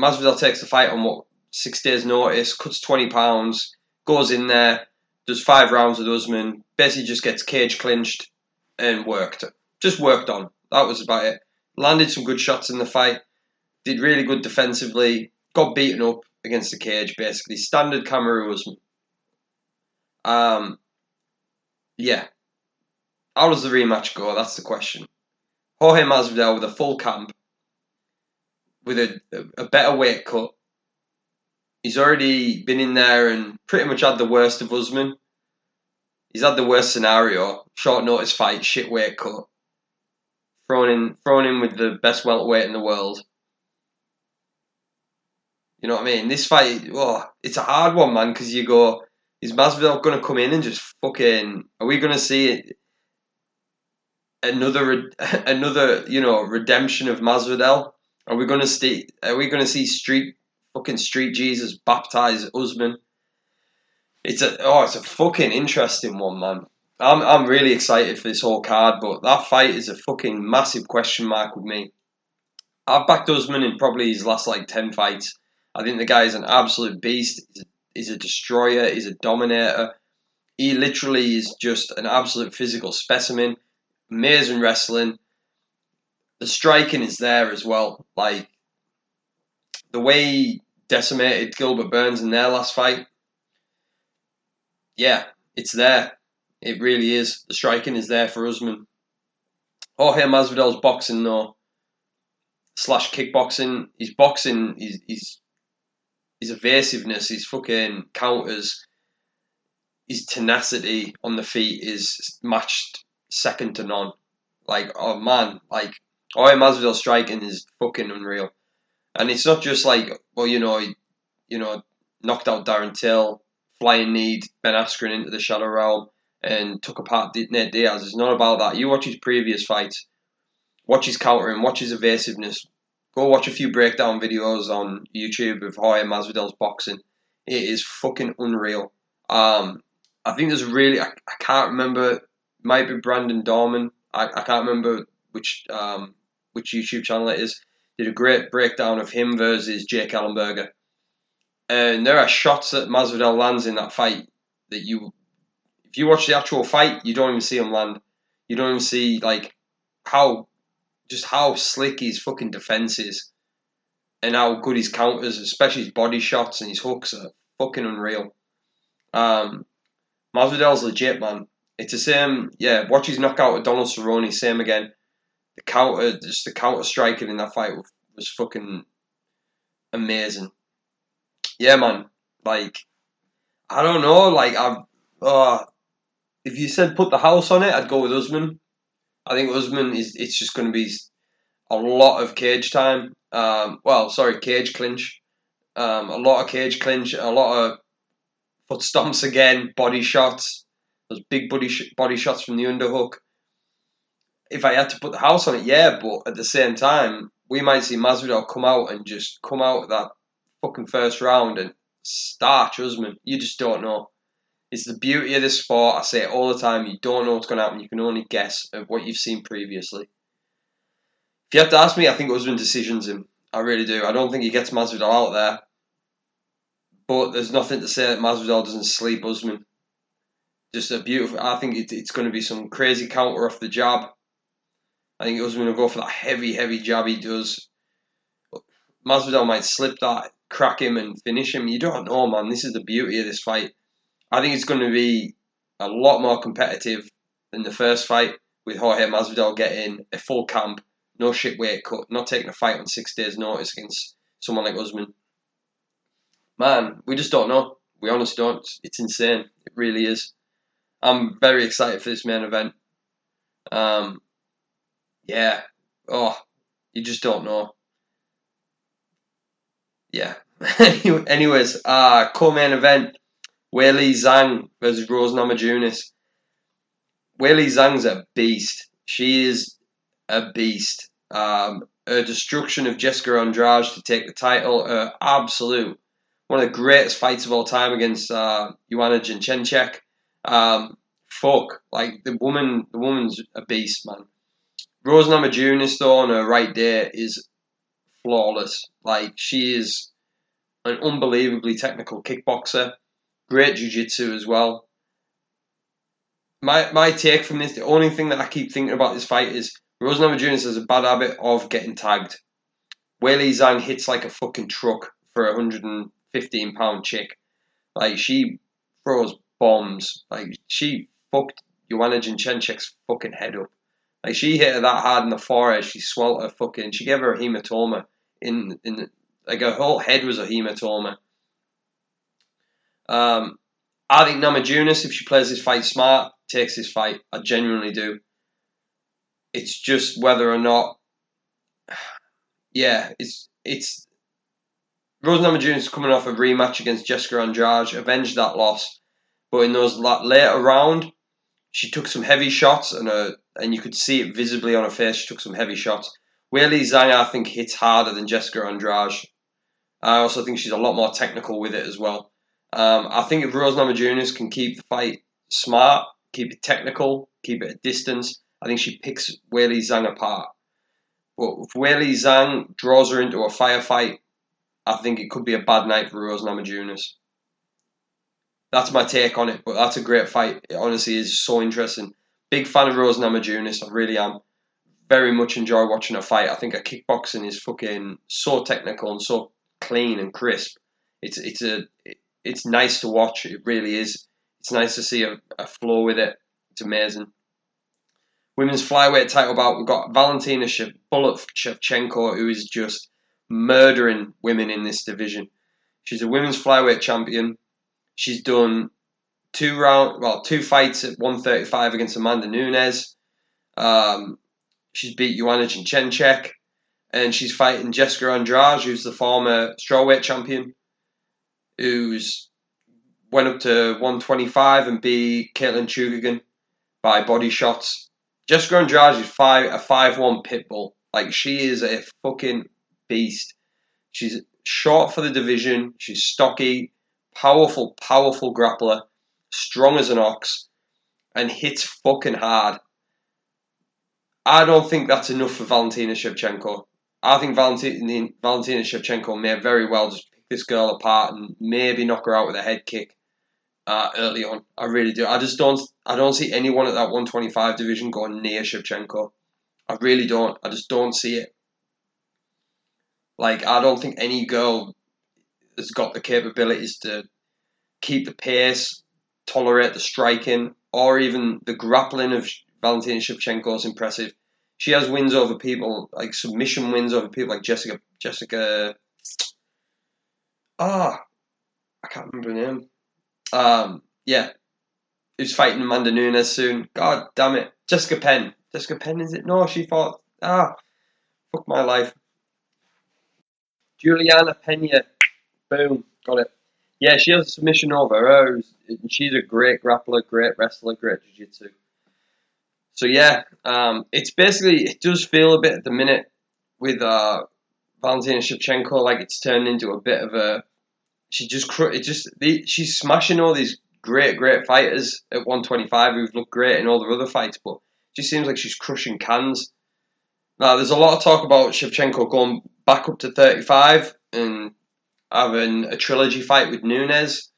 Masvidal takes the fight on what six days' notice, cuts twenty pounds, goes in there, does five rounds with Usman. Basically, just gets cage clinched and worked. Just worked on. That was about it. Landed some good shots in the fight. Did really good defensively. Got beaten up against the cage, basically. Standard Kamaru Usman. Um, yeah. How does the rematch go? That's the question. Jorge Masvidal with a full camp, with a, a better weight cut. He's already been in there and pretty much had the worst of Usman. He's had the worst scenario. Short notice fight, shit weight cut. Thrown in, thrown in with the best welterweight in the world. You know what I mean? This fight, oh, it's a hard one, man, because you go, is Masvidal going to come in and just fucking, are we going to see another, another, you know, redemption of Masvidal? Are we going to see, are we going to see street, fucking street Jesus baptize Usman? It's a, oh, it's a fucking interesting one, man. I'm, I'm really excited for this whole card, but that fight is a fucking massive question mark with me. I've backed Usman in probably his last like 10 fights. I think the guy is an absolute beast. He's a, destroyer. He's a dominator. He literally is just an absolute physical specimen. Amazing wrestling. The striking is there as well. Like the way he decimated Gilbert Burns in their last fight. Yeah, it's there. It really is. The striking is there for Usman. Jorge Masvidal's boxing though, slash kickboxing. His boxing, he's, he's his evasiveness, his fucking counters, his tenacity on the feet is matched second to none. Like, oh man, like, oh, Masvidal striking is fucking unreal. And it's not just like, well, you know, you know, knocked out Darren Till, flying knee Ben Askren into the shadow realm, and took apart Nate Diaz. It's not about that. You watch his previous fights, watch his countering, watch his evasiveness, Go watch a few breakdown videos on YouTube of Jorge Masvidal's boxing. It is fucking unreal. Um, I think there's really I, I can't remember. Might be Brandon Dorman. I, I can't remember which um, which YouTube channel it is. Did a great breakdown of him versus Jake Ellenberger. And there are shots that Masvidal lands in that fight that you, if you watch the actual fight, you don't even see him land. You don't even see like how just how slick his fucking defense is, and how good his counters, especially his body shots and his hooks, are fucking unreal. Um, Masvidal's legit, man. It's the same. Yeah, watch his knockout with Donald Cerrone. Same again. The counter, just the counter striking in that fight was, was fucking amazing. Yeah, man. Like, I don't know. Like, I've. uh, if you said put the house on it, I'd go with Usman. I think Usman is. It's just going to be a lot of cage time. Um, well, sorry, cage clinch. Um, a lot of cage clinch. A lot of foot stomps again. Body shots. Those big body sh- body shots from the underhook. If I had to put the house on it, yeah, but at the same time, we might see Masvidal come out and just come out that fucking first round and starch Usman. You just don't know. It's the beauty of this sport. I say it all the time. You don't know what's going to happen. You can only guess of what you've seen previously. If you have to ask me, I think Usman decisions him. I really do. I don't think he gets Masvidal out there. But there's nothing to say that Masvidal doesn't sleep Usman. Just a beautiful. I think it, it's going to be some crazy counter off the jab. I think Usman will go for that heavy, heavy jab he does. Masvidal might slip that, crack him, and finish him. You don't know, man. This is the beauty of this fight. I think it's going to be a lot more competitive than the first fight with Jorge Masvidal getting a full camp, no shit weight cut, not taking a fight on six days' notice against someone like Usman. Man, we just don't know. We honestly don't. It's insane. It really is. I'm very excited for this main event. Um, yeah. Oh, you just don't know. Yeah. Anyways, uh, co-main event. Weili Zhang versus Rose Namajunas. Weili Zhang's a beast. She is a beast. Um, her destruction of Jessica Andrade to take the title, her absolute one of the greatest fights of all time against uh, Joanna Jędrzejczyk. Um, fuck, like the woman, the woman's a beast, man. Rose Namajunas though on her right there is flawless. Like she is an unbelievably technical kickboxer. Great jiu-jitsu as well. My my take from this, the only thing that I keep thinking about this fight is Rose Namajunas has a bad habit of getting tagged. Weili Zhang hits like a fucking truck for a 115 pound chick. Like she throws bombs. Like she fucked Joanna Jędrzejczyk's fucking head up. Like she hit her that hard in the forehead, she swelled her fucking. She gave her a hematoma in in like her whole head was a hematoma. Um, I think Namajunas, if she plays this fight smart, takes this fight. I genuinely do. It's just whether or not. Yeah, it's it's. Rose Namajunas coming off a rematch against Jessica Andrade, avenged that loss, but in those later round, she took some heavy shots and uh, and you could see it visibly on her face. She took some heavy shots. Weili Zhang, I think, hits harder than Jessica Andrade. I also think she's a lot more technical with it as well. Um, I think if Rose Namajunas can keep the fight smart, keep it technical, keep it at distance, I think she picks Weili Zhang apart. But if Weili Zhang draws her into a firefight, I think it could be a bad night for Rose Namajunas. That's my take on it, but that's a great fight. It honestly is so interesting. Big fan of Rose Namajunas, I really am. Very much enjoy watching her fight. I think her kickboxing is fucking so technical and so clean and crisp. It's it's a it's nice to watch. It really is. It's nice to see a, a flow with it. It's amazing. Women's flyweight title bout. We've got Valentina Shevchenko, who is just murdering women in this division. She's a women's flyweight champion. She's done two round, well, two fights at 135 against Amanda Nunes. Um, she's beat Joanna Jędrzejczyk, and she's fighting Jessica Andrade, who's the former strawweight champion, who's went up to 125 and beat Katlyn Chookagian by body shots. Jessica Andrade is five a five one pitbull. Like she is a fucking beast. She's short for the division. She's stocky powerful, powerful grappler, strong as an ox, and hits fucking hard. I don't think that's enough for Valentina Shevchenko. I think Valentina, Valentina Shevchenko may very well just this girl apart and maybe knock her out with a head kick uh, early on. I really do. I just don't. I don't see anyone at that 125 division going near Shevchenko. I really don't. I just don't see it. Like I don't think any girl has got the capabilities to keep the pace, tolerate the striking, or even the grappling of Valentina Shevchenko is impressive. She has wins over people like submission wins over people like Jessica Jessica. Ah, I can't remember her name. Um, yeah, who's fighting Amanda Nunes soon? God damn it, Jessica Penn. Jessica Penn is it? No, she fought. Ah, fuck my life. Julianna Peña. Boom, got it. Yeah, she has a submission over her. She's a great grappler, great wrestler, great jiu-jitsu. So yeah, um, it's basically it does feel a bit at the minute with uh, Valentina Shevchenko like it's turned into a bit of a she just it just she's smashing all these great great fighters at 125 who've looked great in all the other fights, but she seems like she's crushing cans. Now there's a lot of talk about Shevchenko going back up to 35 and having a trilogy fight with Nunes.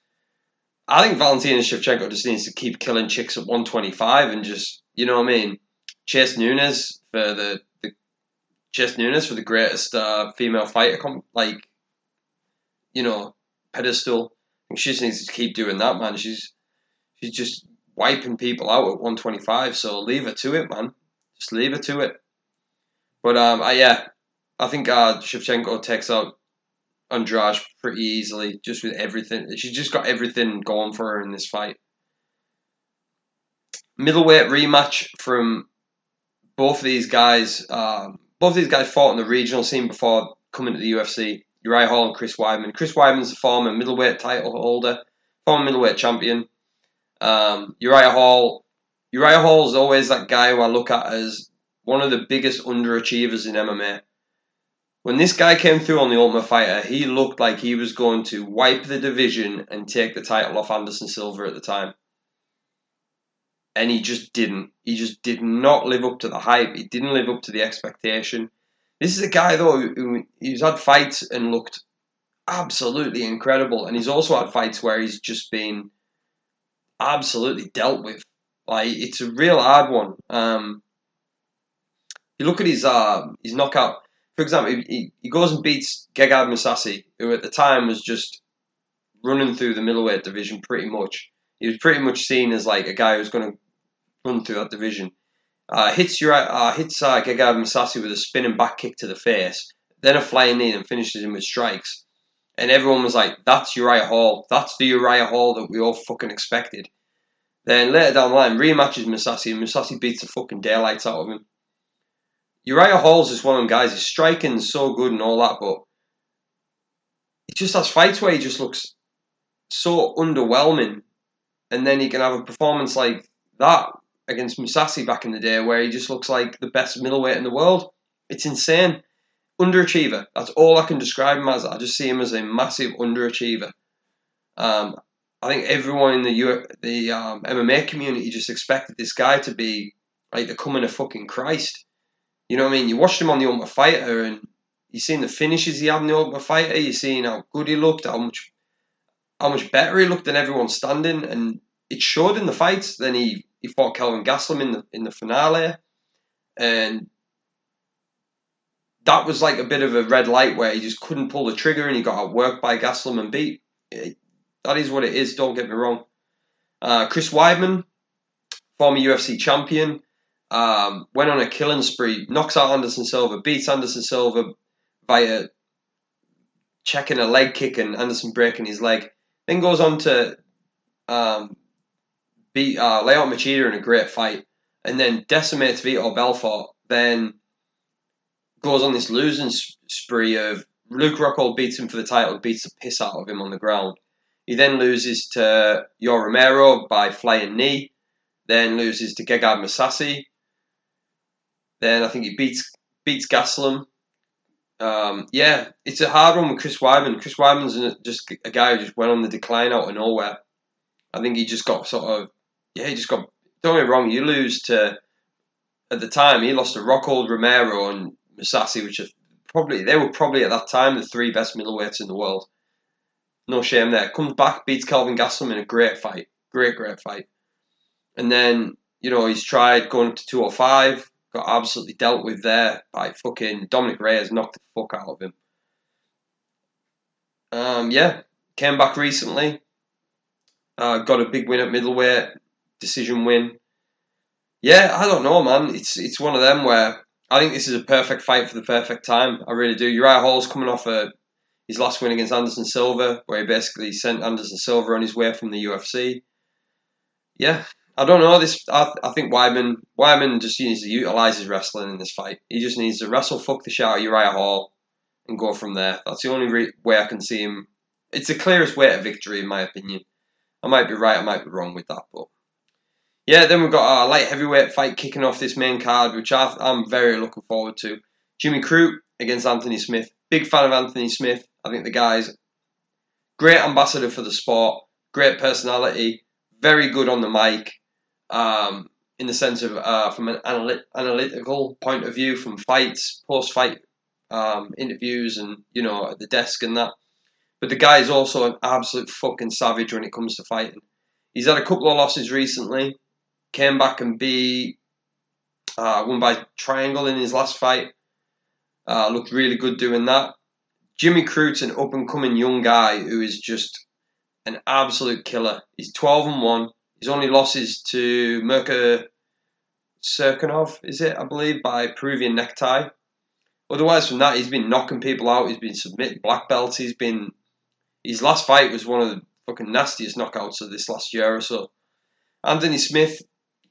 I think Valentina Shevchenko just needs to keep killing chicks at 125 and just you know what I mean? Chase Nunes for the, the Chase Nunes for the greatest uh, female fighter, like you know, pedestal. And she just needs to keep doing that, man. She's she's just wiping people out at 125. So leave her to it, man. Just leave her to it. But um, I, yeah, I think uh, Shevchenko takes out Andrade pretty easily, just with everything. She's just got everything going for her in this fight middleweight rematch from both of these guys. Um, both these guys fought in the regional scene before coming to the UFC. Uriah Hall and Chris Weidman. Chris Weidman's a former middleweight title holder, former middleweight champion. Um, Uriah Hall. Uriah Hall is always that guy who I look at as one of the biggest underachievers in MMA. When this guy came through on the Ultimate Fighter, he looked like he was going to wipe the division and take the title off Anderson Silva at the time and he just didn't. He just did not live up to the hype. He didn't live up to the expectation. This is a guy though who he's had fights and looked absolutely incredible, and he's also had fights where he's just been absolutely dealt with. Like it's a real hard one. Um, you look at his uh, his knockout. For example, he, he goes and beats Gegard Mousasi, who at the time was just running through the middleweight division pretty much. He was pretty much seen as like a guy who's going to run through that division. Uh, hits your uh, hits uh, Gegard Mousasi with a spinning back kick to the face, then a flying knee, and finishes him with strikes. And everyone was like, "That's Uriah Hall. That's the Uriah Hall that we all fucking expected." Then later down the line, rematches Mousasi, and Mousasi beats the fucking daylights out of him. Uriah Hall's just one of them guys. His striking's so good and all that, but he just has fights where he just looks so underwhelming and then he can have a performance like that against Mousasi back in the day, where he just looks like the best middleweight in the world. It's insane. Underachiever. That's all I can describe him as. I just see him as a massive underachiever. Um, I think everyone in the U- the um, MMA community just expected this guy to be like the coming of fucking Christ. You know what I mean? You watched him on the Ultimate Fighter, and you seen the finishes he had in the Ultimate Fighter. You seen how good he looked, how much how much better he looked than everyone standing, and it showed in the fights. Then he, he fought Kelvin Gastelum in the in the finale, and that was like a bit of a red light where he just couldn't pull the trigger, and he got outworked by Gastelum and beat. It, that is what it is. Don't get me wrong. Uh, Chris Weidman, former UFC champion, um, went on a killing spree, knocks out Anderson Silva, beats Anderson Silva via checking a leg kick and Anderson breaking his leg. Then goes on to um, beat uh, Lyoto Machida in a great fight, and then decimates Vitor Belfort. Then goes on this losing spree of Luke Rockhold beats him for the title, beats the piss out of him on the ground. He then loses to Yoel Romero by flying knee. Then loses to Gegard Mousasi. Then I think he beats beats Gastelum um, yeah, it's a hard one with Chris Weidman. Chris Weidman's just a guy who just went on the decline out of nowhere. I think he just got sort of, yeah, he just got. Don't get me wrong, you lose to. At the time, he lost to Rockhold, Romero, and Mousasi, which are probably they were probably at that time the three best middleweights in the world. No shame there. Comes back, beats Kelvin Gastelum in a great fight, great great fight, and then you know he's tried going up to two hundred oh five got absolutely dealt with there by fucking Dominick Reyes knocked the fuck out of him. Um, yeah, came back recently. Uh, got a big win at middleweight, decision win. Yeah, I don't know, man. It's it's one of them where I think this is a perfect fight for the perfect time. I really do. Uriah Hall's coming off a his last win against Anderson Silva, where he basically sent Anderson Silva on his way from the UFC. Yeah, I don't know. This I, I think Wyman Weidman just needs to utilize his wrestling in this fight. He just needs to wrestle fuck the shit out of Uriah Hall and go from there. That's the only re- way I can see him. It's the clearest way to victory, in my opinion. I might be right, I might be wrong with that, but yeah. Then we've got our light heavyweight fight kicking off this main card, which I, I'm very looking forward to. Jimmy Crute against Anthony Smith. Big fan of Anthony Smith. I think the guy's great ambassador for the sport, great personality, very good on the mic. Um, in the sense of uh, from an analy- analytical point of view, from fights, post-fight um, interviews, and you know at the desk and that. But the guy is also an absolute fucking savage when it comes to fighting. He's had a couple of losses recently. Came back and beat uh, won by triangle in his last fight. Uh, looked really good doing that. Jimmy Crute's an up and coming young guy who is just an absolute killer. He's 12 and 1. His only losses to Misha Cirkunov, is it, I believe, by Peruvian necktie. Otherwise, from that, he's been knocking people out. He's been submitting black belts. He's been. His last fight was one of the fucking nastiest knockouts of this last year or so. Anthony Smith,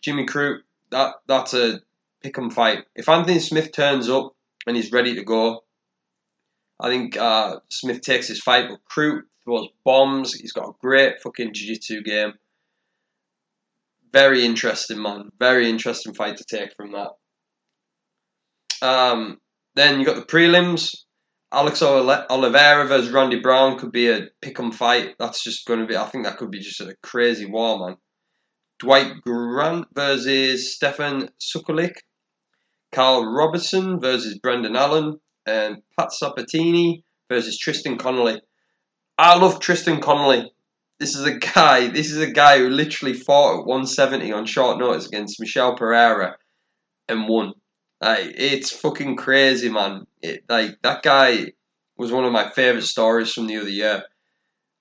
Jimmy Crute, that that's a pick 'em fight. If Anthony Smith turns up and he's ready to go, I think uh, Smith takes his fight. But Crute throws bombs. He's got a great fucking jiu-jitsu game. Very interesting, man. Very interesting fight to take from that. Um, then you got the prelims. Alex Oliveira versus Randy Brown could be a pick 'em fight. That's just going to be. I think that could be just a crazy war, man. Dwight Grant versus Stefan Sekulić. Karl Roberson versus Brendan Allen. And Pat Sabatini versus Tristan Connelly. I love Tristan Connelly. This is a guy. This is a guy who literally fought at 170 on short notice against Michel Pereira and won. Like, it's fucking crazy, man. It, like that guy was one of my favorite stories from the other year.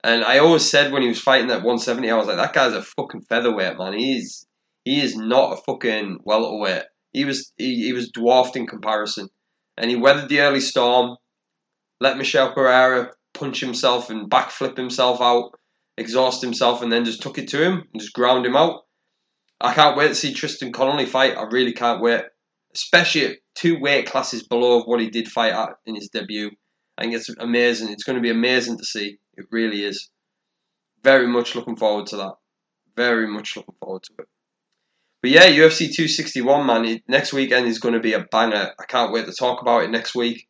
And I always said when he was fighting that 170, I was like, that guy's a fucking featherweight, man. He's he is not a fucking welterweight. He was he, he was dwarfed in comparison, and he weathered the early storm. Let Michel Pereira punch himself and backflip himself out, exhaust himself, and then just took it to him and just ground him out. I can't wait to see Tristan Connelly fight. I really can't wait especially at two weight classes below of what he did fight at in his debut. I think it's amazing. It's going to be amazing to see. It really is. Very much looking forward to that. Very much looking forward to it. But yeah, UFC 261, man. Next weekend is going to be a banger. I can't wait to talk about it next week.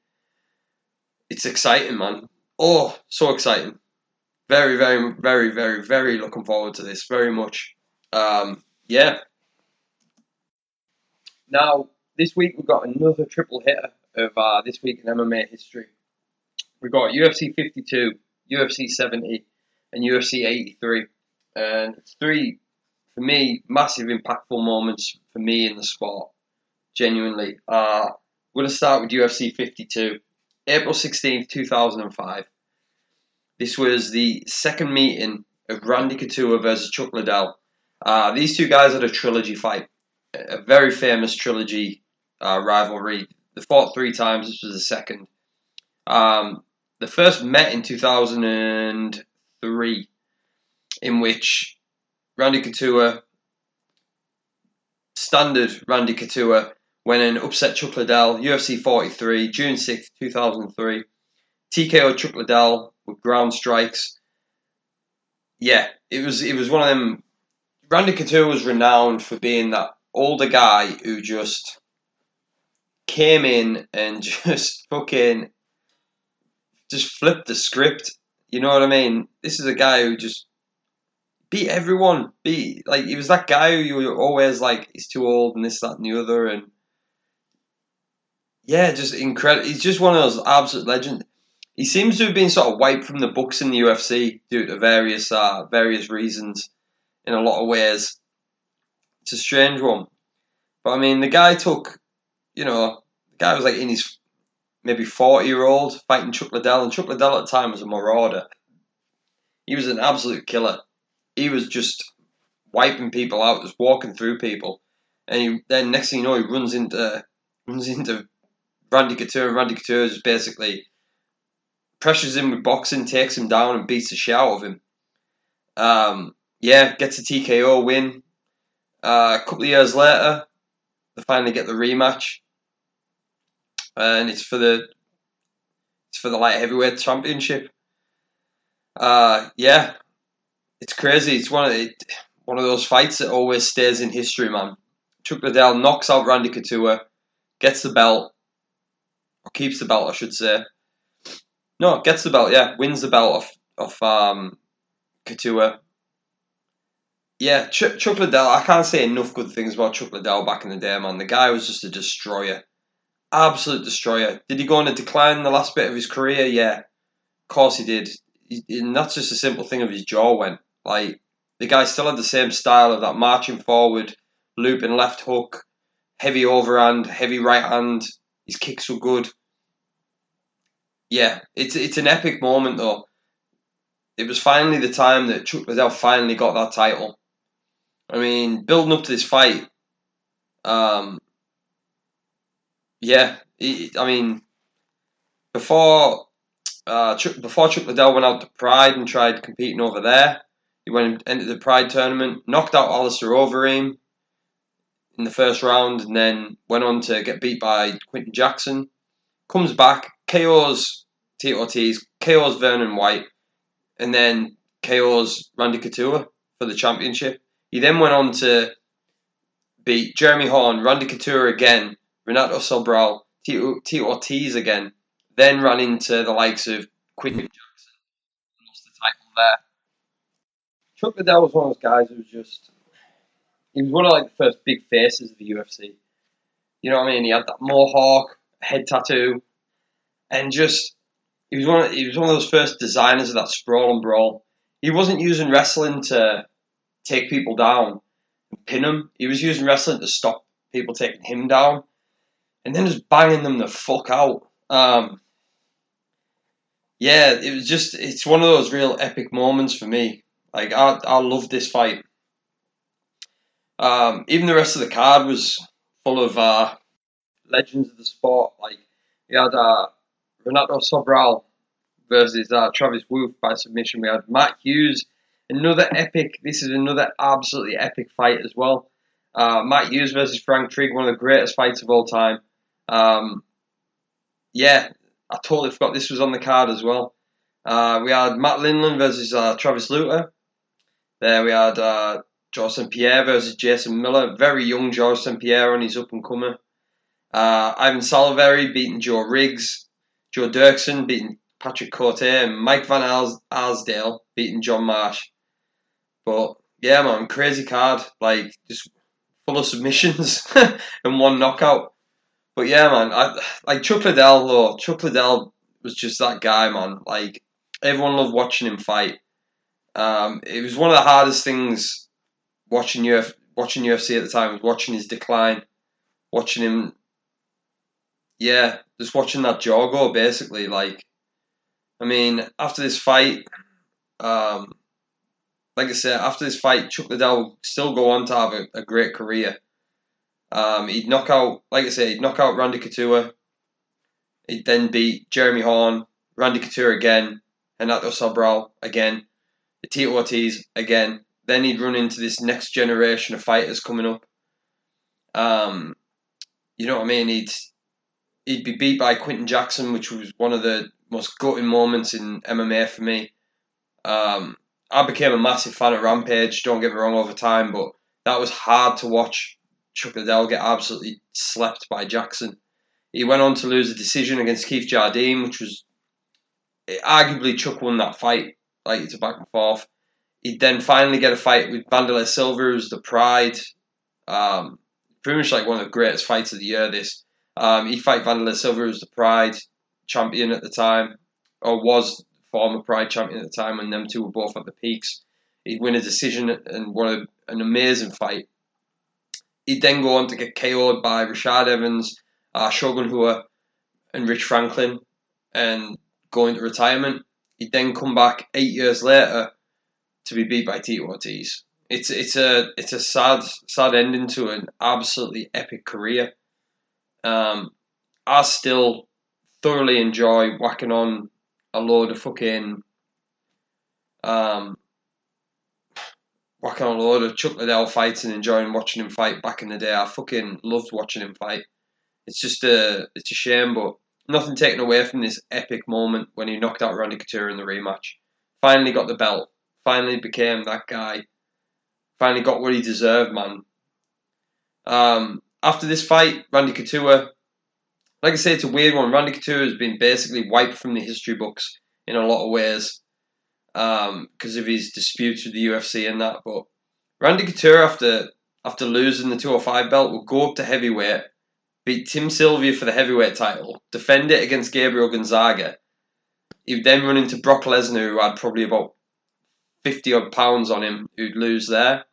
It's exciting, man. Oh, so exciting. Very, very, very, very, very looking forward to this. Very much. Um, yeah. Now, this week we've got another triple hitter of uh, this week in MMA history. We've got UFC 52, UFC 70, and UFC 83. And three, for me, massive impactful moments for me in the sport. Genuinely. Uh, we're going to start with UFC 52. April 16th, 2005. This was the second meeting of Randy Couture versus Chuck Liddell. Uh, these two guys had a trilogy fight, a very famous trilogy uh, rivalry. They fought three times. This was the second. Um, the first met in 2003, in which Randy Couture, standard Randy Couture, went and upset Chuck Liddell, UFC 43, June 6th, 2003. TKO Chuck Liddell with ground strikes. Yeah, it was it was one of them. Randy Couture was renowned for being that older guy who just came in and just fucking just flipped the script. You know what I mean? This is a guy who just beat everyone. Beat like he was that guy who you were always like he's too old and this, that, and the other, and yeah, just incredible. He's just one of those absolute legends. He seems to have been sort of wiped from the books in the UFC due to various uh, various reasons. In a lot of ways, it's a strange one. But I mean, the guy took, you know, the guy was like in his maybe 40 year old fighting Chuck Liddell, and Chuck Liddell at the time was a marauder. He was an absolute killer. he was just wiping people out, just walking through people, and he, then next thing you know, he runs into runs into Randy Couture. Randy Couture is basically pressures him with boxing, takes him down, and beats the shit out of him. Um, yeah, gets a TKO win. Uh, a couple of years later, they finally get the rematch, and it's for the it's for the light heavyweight championship. Uh, yeah, it's crazy. It's one of the, one of those fights that always stays in history, man. Chuck Liddell knocks out Randy Couture, gets the belt, or keeps the belt, I should say. No, gets the belt. Yeah, wins the belt off of um, Couture. Yeah, Ch- Chuck Liddell. I can't say enough good things about Chuck Liddell back in the day, man. The guy was just a destroyer, absolute destroyer. Did he go on a decline in the last bit of his career? Yeah, of course he did. He, and that's just a simple thing of his jaw went. Like the guy still had the same style of that marching forward, looping left hook, heavy overhand, heavy right hand. His kicks were good. Yeah, it's it's an epic moment though. It was finally the time that Chuck Liddell finally got that title. I mean, building up to this fight, um, yeah, I mean, before uh, Chuck, before Chuck Liddell went out to Pride and tried competing over there, he went into the Pride tournament, knocked out Alistair Overeem in the first round, and then went on to get beat by Quinton Jackson. Comes back, KO's Tito Ortiz, KO's Vernon White, and then KO's Randy Couture for the championship. He then went on to beat Jeremy Horn, Randy Couture again, Renato Sobral, Tito Ortiz again. Then ran into the likes of Quinton Jackson, lost the title there. Chuck Liddell was one of those guys who was just he was one of like the first big faces of the UFC. You know what I mean? He had that mohawk, head tattoo, and just he was one. Of, he was one of those first designers of that sprawl and brawl. He wasn't using wrestling to take people down and pin them. He was using wrestling to stop people taking him down, and then just banging them the fuck out. Um, yeah, it was just it's one of those real epic moments for me. Like I I love this fight. Um, even the rest of the card was full of uh, legends of the sport. Like you had uh, Renato Sobral versus uh, Travis Wolf by submission. We had Matt Hughes, another epic. This is another absolutely epic fight as well. Uh, Matt Hughes versus Frank Trigg, one of the greatest fights of all time. Um, yeah, I totally forgot this was on the card as well. Uh, we had Matt Lindland versus uh, Travis Lutter. There we had uh. Pierre versus Jason Miller. Very young St. Pierre on his up and comer. Uh, Ivan Salaverry beating Joe Riggs. Joe Doerksen beating Patrick Cote. And Mike Van Arsdale beating John Marsh. But yeah, man, crazy card. Like, just full of submissions and one knockout. But yeah, man, I, like Chuck Liddell though. Chuck Liddell was just that guy, man. Like everyone loved watching him fight. Um, it was one of the hardest things watching Uf- watching UFC at the time was watching his decline, watching him. Yeah, just watching that jaw go. Basically, like, I mean, after this fight, um, like I said, after this fight, Chuck Liddell will still go on to have a, a great career. Um, he'd knock out, like I said, he'd knock out Randy Couture. He'd then beat Jeremy Horn, Randy Couture again, Renato Sobral again, Tito Ortiz again. Then he'd run into this next generation of fighters coming up. Um, you know what I mean? He'd he'd be beat by Quinton Jackson, which was one of the most gutting moments in MMA for me. Um, I became a massive fan of Rampage. Don't get me wrong, over time, but that was hard to watch Chuck Liddell get absolutely slept by Jackson. He went on to lose a decision against Keith Jardine, which was arguably Chuck won that fight. Like it's a back and forth. He'd then finally get a fight with Wanderlei Silva, who's the Pride. Um, pretty much like one of the greatest fights of the year. This um, he fight Wanderlei Silva, who was the Pride champion at the time, or was former Pride champion at the time when them two were both at the peaks. He'd win a decision and won an amazing fight. He'd then go on to get KO'd by Rashad Evans, uh, Shogun Rua, and Rich Franklin, and go into retirement. He'd then come back eight years later to be beat by Tito Ortiz. It's it's a it's a sad sad ending to an absolutely epic career. Um, I still thoroughly enjoy whacking on a load of fucking um, whacking on a load of Chuck Liddell fights and enjoying watching him fight back in the day. I fucking loved watching him fight. It's just a it's a shame, but nothing taken away from this epic moment when he knocked out Randy Couture in the rematch. Finally got the belt. Finally became that guy. Finally got what he deserved, man. Um, after this fight, Randy Couture, like I say, it's a weird one. Randy Couture has been basically wiped from the history books in a lot of ways because um, of his disputes with the UFC and that. But Randy Couture, after after losing the 205 belt, will go up to heavyweight beat Tim Sylvia for the heavyweight title, defend it against Gabriel Gonzaga. He'd then run into Brock Lesnar, who had probably about 50 odd pounds on him, who'd lose there.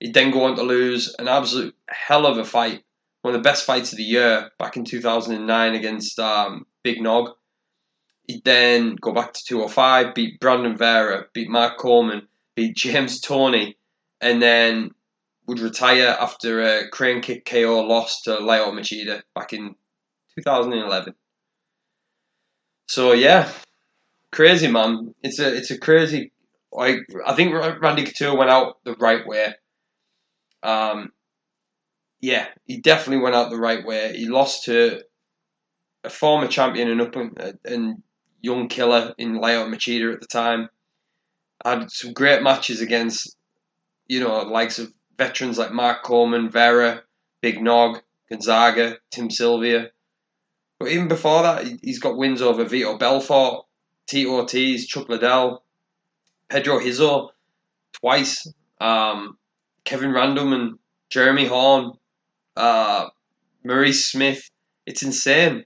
He'd then go on to lose an absolute hell of a fight, one of the best fights of the year back in 2009 against um, Big Nog. He'd then go back to 205, beat Brandon Vera, beat Mark Coleman, beat James Toney, and then would retire after a crane kick KO loss to Lyoto Machida back in 2011. So yeah, crazy man. It's a it's a crazy. Like I think Randy Couture went out the right way. Um, yeah, he definitely went out the right way. He lost to a former champion and up and young killer in Lyoto Machida at the time. Had some great matches against, you know, likes of veterans like Mark Coleman, Vera, Big Nog, Gonzaga, Tim Sylvia. But even before that, he's got wins over Vitor Belfort, Tito Ortiz, Chuck Liddell, Pedro Rizzo twice, um, Kevin Randleman, Jeremy Horn, uh, Maurice Smith. It's insane.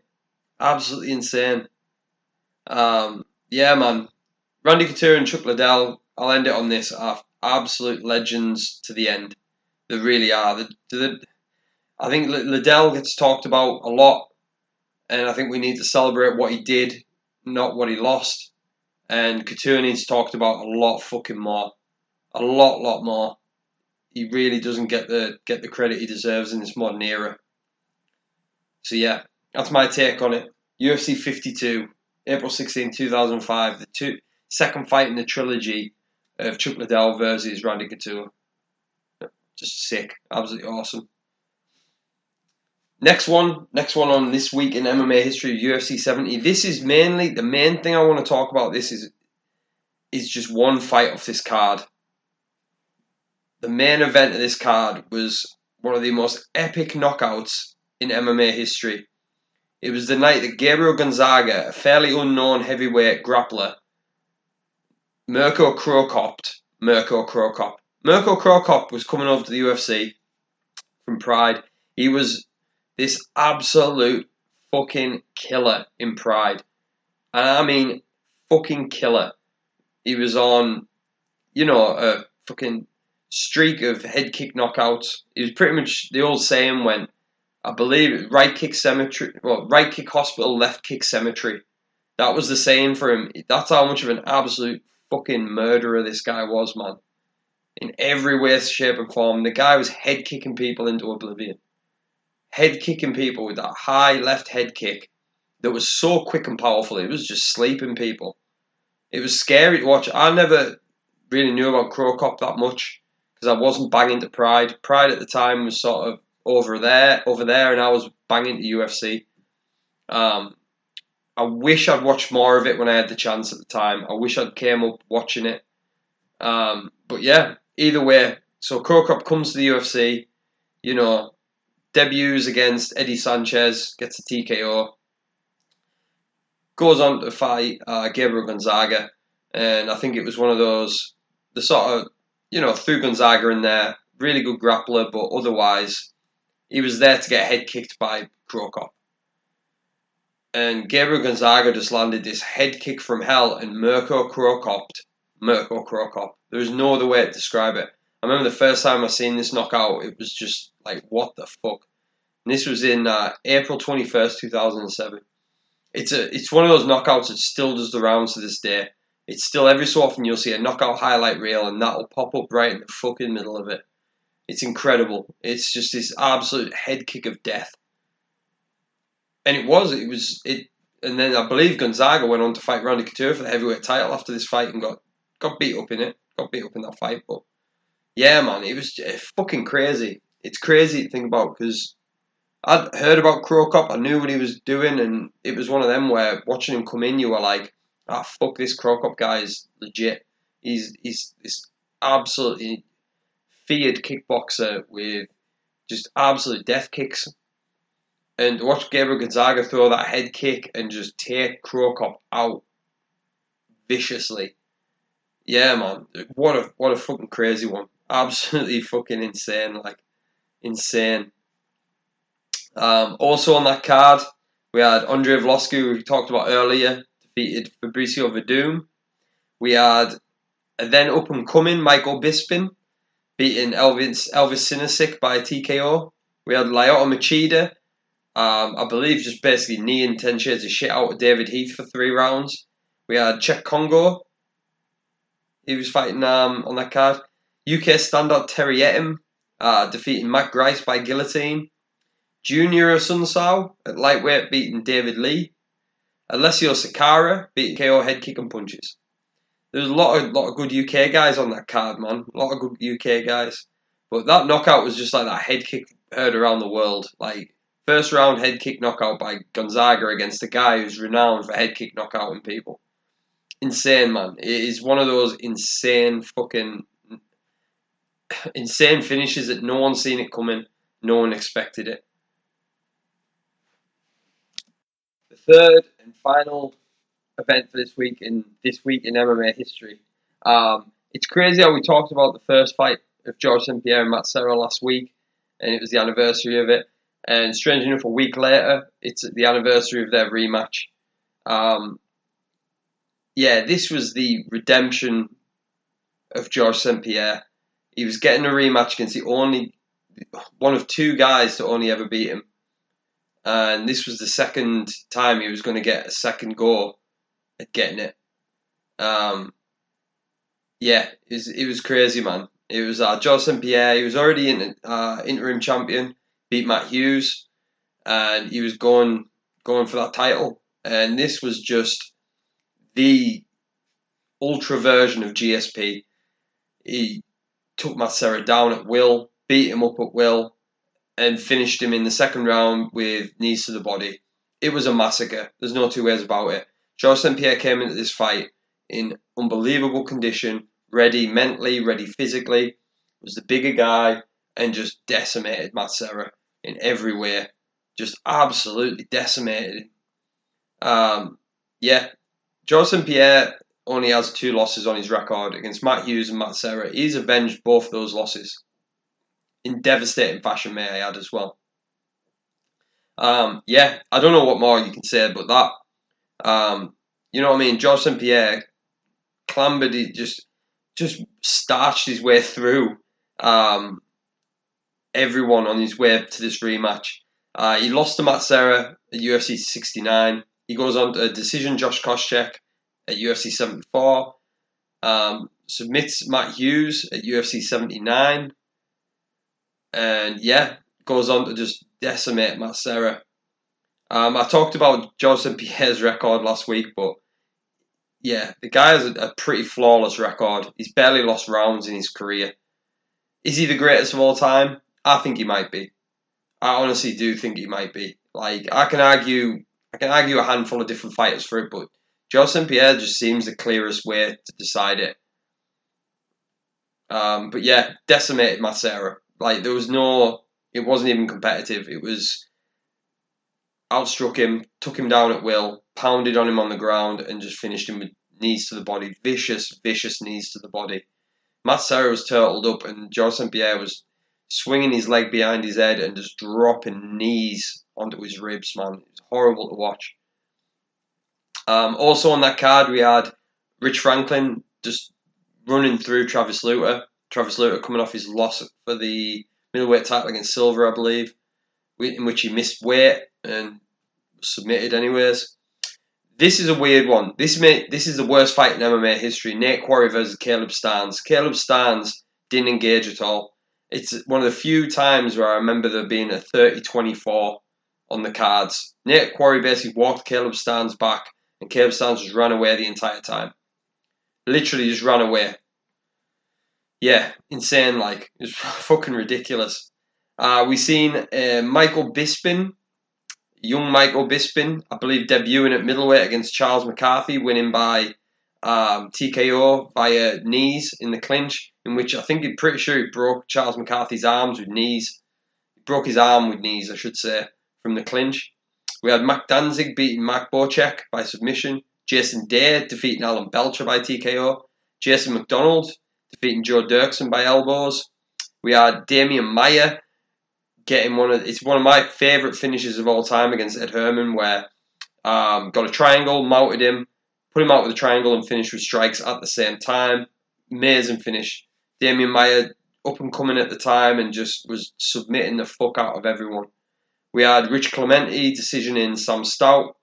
Absolutely insane. Um, yeah, man. Randy Couture and Chuck Liddell, I'll end it on this, are absolute legends to the end. They really are. I think Liddell gets talked about a lot, and I think we need to celebrate what he did, not what he lost. And Couture needs talked about a lot fucking more, a lot, lot more. He really doesn't get the get the credit he deserves in this modern era. So yeah, that's my take on it. UFC 52, April 16, 2005, the two second fight in the trilogy of Chuck Liddell versus Randy Couture. Just sick. Absolutely awesome. Next one, next one on this week in MMA history, UFC 70. This is mainly the main thing I want to talk about. This is is just one fight off this card. The main event of this card was one of the most epic knockouts in MMA history. It was the night that Gabriel Gonzaga, a fairly unknown heavyweight grappler, Mirko Cro Cop, Mirko Cro Cop, Mirko Cro Cop was coming over to the UFC from Pride. He was this absolute fucking killer in Pride. And I mean fucking killer. He was on, you know, a fucking streak of head kick knockouts. It was pretty much the old saying when I believe, right kick cemetery, well, right kick hospital, left kick cemetery. That was the saying for him. That's how much of an absolute fucking murderer this guy was, man in every way, shape, and form. The guy was head kicking people into oblivion. Head kicking people with that high left head kick that was so quick and powerful. It was just sleeping people. It was scary to watch. I never really knew about Cro Cop that much because I wasn't banging to Pride. Pride at the time was sort of over there, over there, and I was banging to UFC. Um, I wish I'd watched more of it when I had the chance at the time. I wish I'd came up watching it. Um, but yeah, either way, so Cro comes to the UFC, you know, debuts against Eddie Sanchez, gets a TKO, goes on to fight uh, Gabriel Gonzaga, and I think it was one of those, the sort of, you know, threw Gonzaga in there, really good grappler, but otherwise, he was there to get head kicked by Cro Cop. And Gabriel Gonzaga just landed this head kick from hell, and Mirko Cop, Mirko Cro Cop, there no other way to describe it. I remember the first time I seen this knockout, it was just like, what the fuck? And this was in uh, April 21st, 2007. It's a it's one of those knockouts that still does the rounds to this day. It's still every so often you'll see a knockout highlight reel and that'll pop up right in the fucking middle of it. It's incredible. It's just this absolute head kick of death. And it was, it was, it, and then I believe Gonzaga went on to fight Randy Couture for the heavyweight title after this fight and got, got beat up in it. Got beat up in that fight. But yeah, man, it was fucking crazy. It's crazy to think about because I'd heard about Cro Cop. I knew what he was doing, and it was one of them where watching him come in, you were like, "Ah, fuck, this Cro Cop guy is legit. He's he's this absolutely feared kickboxer with just absolute death kicks." And watch Gabriel Gonzaga throw that head kick and just take Cro Cop out viciously. Yeah, man, what a what a fucking crazy one. Absolutely fucking insane, like insane. Um, also on that card, we had Andre who we talked about earlier, defeated Fabricio Werdum. We had a then up and coming Michael Bisping beating Elvis Elvis Sinosic by TKO. We had Lyoto Machida, um, I believe, just basically knee and ten shades of shit out of David Heath for three rounds. We had Cheick Kongo. He was fighting um, on that card. UK standout Terry Etim uh, defeating Matt Grice by guillotine. Junior Assunção at lightweight beating David Lee. Alessio Sakara beat KO head kick and punches. There's a lot of lot of good UK guys on that card, man. A lot of good UK guys. But that knockout was just like that head kick heard around the world. Like first round head kick knockout by Gonzaga against a guy who's renowned for head kick knockouting people. Insane, man. It is one of those insane fucking insane finishes that no one's seen it coming. No one expected it. The third and final event for this week in this week in MMA history. Um, it's crazy how we talked about the first fight of George St. Pierre and Matt Serra last week, and it was the anniversary of it. And strange enough, a week later, it's the anniversary of their rematch. Um, yeah, this was the redemption of George St. Pierre. He was getting a rematch against the only one of two guys to only ever beat him and this was the second time he was going to get a second go at getting it. Um, yeah, it was, it was crazy, man. It was uh, St. Pierre. He was already in, uh, interim champion, beat Matt Hughes, and he was going going for that title. And this was just the ultra version of GSP. He took Matt Serra down at will, beat him up at will, and finished him in the second round with knees to the body. It was a massacre. There's no two ways about it. Georges St. Pierre came into this fight in unbelievable condition, ready mentally, ready physically. Was the bigger guy and just decimated Matt Serra in every way. Just absolutely decimated. Um, yeah, Georges St. Pierre only has two losses on his record against Matt Hughes and Matt Serra. He's avenged both those losses in devastating fashion, may I add as well. Um, yeah, I don't know what more you can say about that. Um, you know what I mean? George St. Pierre clambered, he just just starched his way through um, everyone on his way to this rematch. Uh, he lost to Matt Serra at UFC 69. He goes on to a decision Josh Koscheck at UFC 74. Um, submits Matt Hughes at UFC 79 and yeah, goes on to just decimate Matt Serra. Um, I talked about George Pierre's record last week, but yeah, the guy has a, a, pretty flawless record. He's barely lost rounds in his career. Is he the greatest of all time? I think he might be. I honestly do think he might be. Like I can argue, I can argue a handful of different fighters for it, but George Pierre just seems the clearest way to decide it. Um, but yeah, decimated Matt Serra. Like there was no, it wasn't even competitive. It was outstruck him, took him down at will, pounded on him on the ground, and just finished him with knees to the body, vicious, vicious knees to the body. Matt Serra was turtled up, and St. Pierre was swinging his leg behind his head and just dropping knees onto his ribs, man. It was horrible to watch. Um, also on that card, we had Rich Franklin just running through Travis Lutter. Travis Lutter coming off his loss for the middleweight title against Silva, I believe, in which he missed weight and submitted anyways. this is a weird one. This may, this is the worst fight in MMA history. Nate Quarry versus Caleb Starnes. Caleb Starnes didn't engage at all. It's one of the few times where I remember there being a 30-24 on the cards. Nate Quarry basically walked Caleb Starnes back, and Caleb Starnes just ran away the entire time. Literally just ran away. Yeah, insane. Like it's fucking ridiculous. Uh, we seen uh, Michael Bisping young Michael Bisping, I believe, debuting at middleweight against Charles McCarthy, winning by um, TKO via knees in the clinch, in which I think he's pretty sure he broke Charles McCarthy's arms with knees. He broke his arm with knees, I should say, from the clinch. We had Mac Danzig beating Mark Bocek by submission. Jason Day defeating Alan Belcher by TKO. Jason MacDonald defeating Joe Doerksen by elbows. We had Demian Maia getting one of it's one of my favourite finishes of all time against Ed Herman, where um, got a triangle, mounted him, put him out with a triangle, and finished with strikes at the same time. Amazing finish. Demian Maia up and coming at the time and just was submitting the fuck out of everyone. We had Rich Clementi decision in Sam Stout.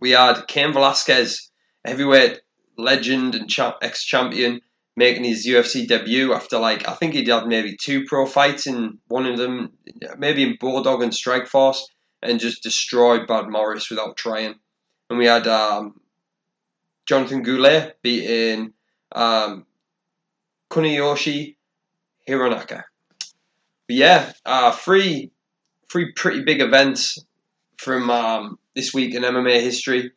We had Cain Velasquez, heavyweight legend and ex champion, making his UFC debut after like I think he'd had maybe two pro fights in one of them, maybe in Bodog and Strikeforce, and just destroyed Brad Morris without trying. And we had um, Jonathan Goulet beating um, Kuniyoshi Hironaka. But yeah, uh, three three pretty big events from um, this week in MMA history.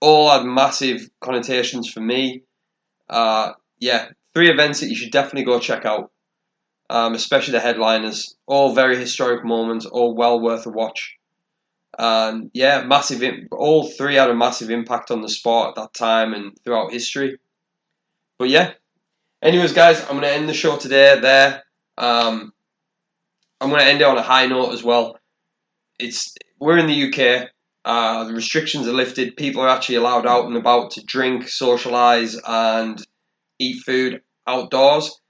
All had massive connotations for me. Uh, yeah, three events that you should definitely go check out, um, especially the headliners. All very historic moments, all well worth a watch. Um, yeah, massive. All three had a massive impact on the sport at that time and throughout history. But yeah. Anyways, guys, I'm gonna end the show today. There. Um, I'm gonna end it on a high note as well. It's we're in the UK. Uh, the restrictions are lifted. People are actually allowed out and about to drink, socialise, and eat food outdoors.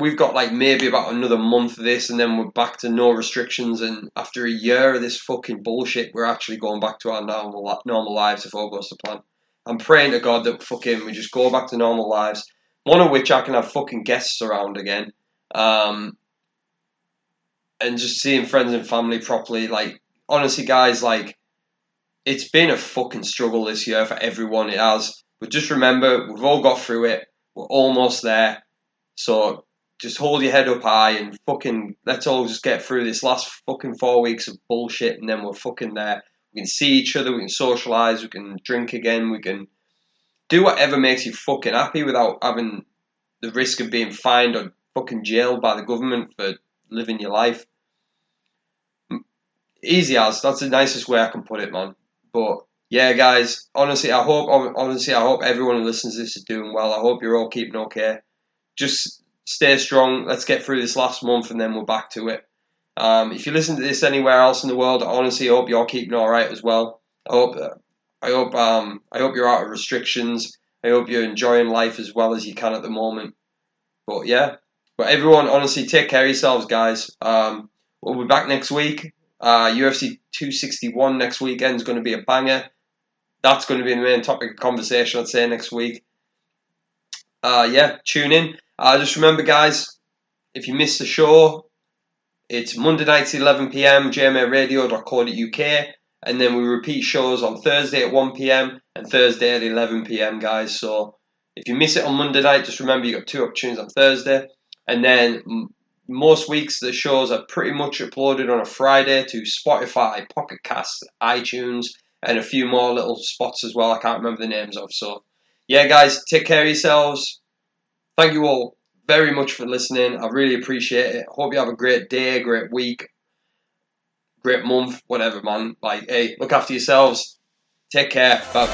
We've got like maybe about another month of this, and then we're back to no restrictions. And after a year of this fucking bullshit, we're actually going back to our normal normal lives if all goes to plan. I'm praying to God that fucking we just go back to normal lives. One of which I can have fucking guests around again, um, and just seeing friends and family properly. Like honestly, guys, like it's been a fucking struggle this year for everyone. It has. But just remember, we've all got through it. We're almost there. So just hold your head up high and fucking let's all just get through this last fucking four weeks of bullshit and then we're fucking there. We can see each other, we can socialise, we can drink again, we can do whatever makes you fucking happy without having the risk of being fined or fucking jailed by the government for living your life. Easy as that's the nicest way I can put it, man. But yeah, guys. Honestly, I hope honestly I hope everyone who listens to this is doing well. I hope you're all keeping okay. Just stay strong. Let's get through this last month, and then we're back to it. Um, if you listen to this anywhere else in the world, I honestly hope you're keeping all right as well. I hope I hope um, I hope you're out of restrictions. I hope you're enjoying life as well as you can at the moment. But yeah, but everyone, honestly, take care of yourselves, guys. Um, we'll be back next week. Uh, UFC 261 next weekend is going to be a banger that's going to be the main topic of conversation, I'd say, next week. Uh, yeah, tune in. Uh, just remember, guys, if you miss the show, it's Monday nights 11 pm, jmaradio.co.uk, and then we repeat shows on Thursday at 1 pm and Thursday at 11 pm, guys. So if you miss it on Monday night, just remember you got two opportunities on Thursday, and then most weeks the shows are pretty much uploaded on a Friday to Spotify, Pocket Cast, iTunes, and a few more little spots as well. I can't remember the names of. So, yeah, guys, take care of yourselves. Thank you all very much for listening. I really appreciate it. Hope you have a great day, great week, great month, whatever, man. Like, hey, look after yourselves. Take care. Bye.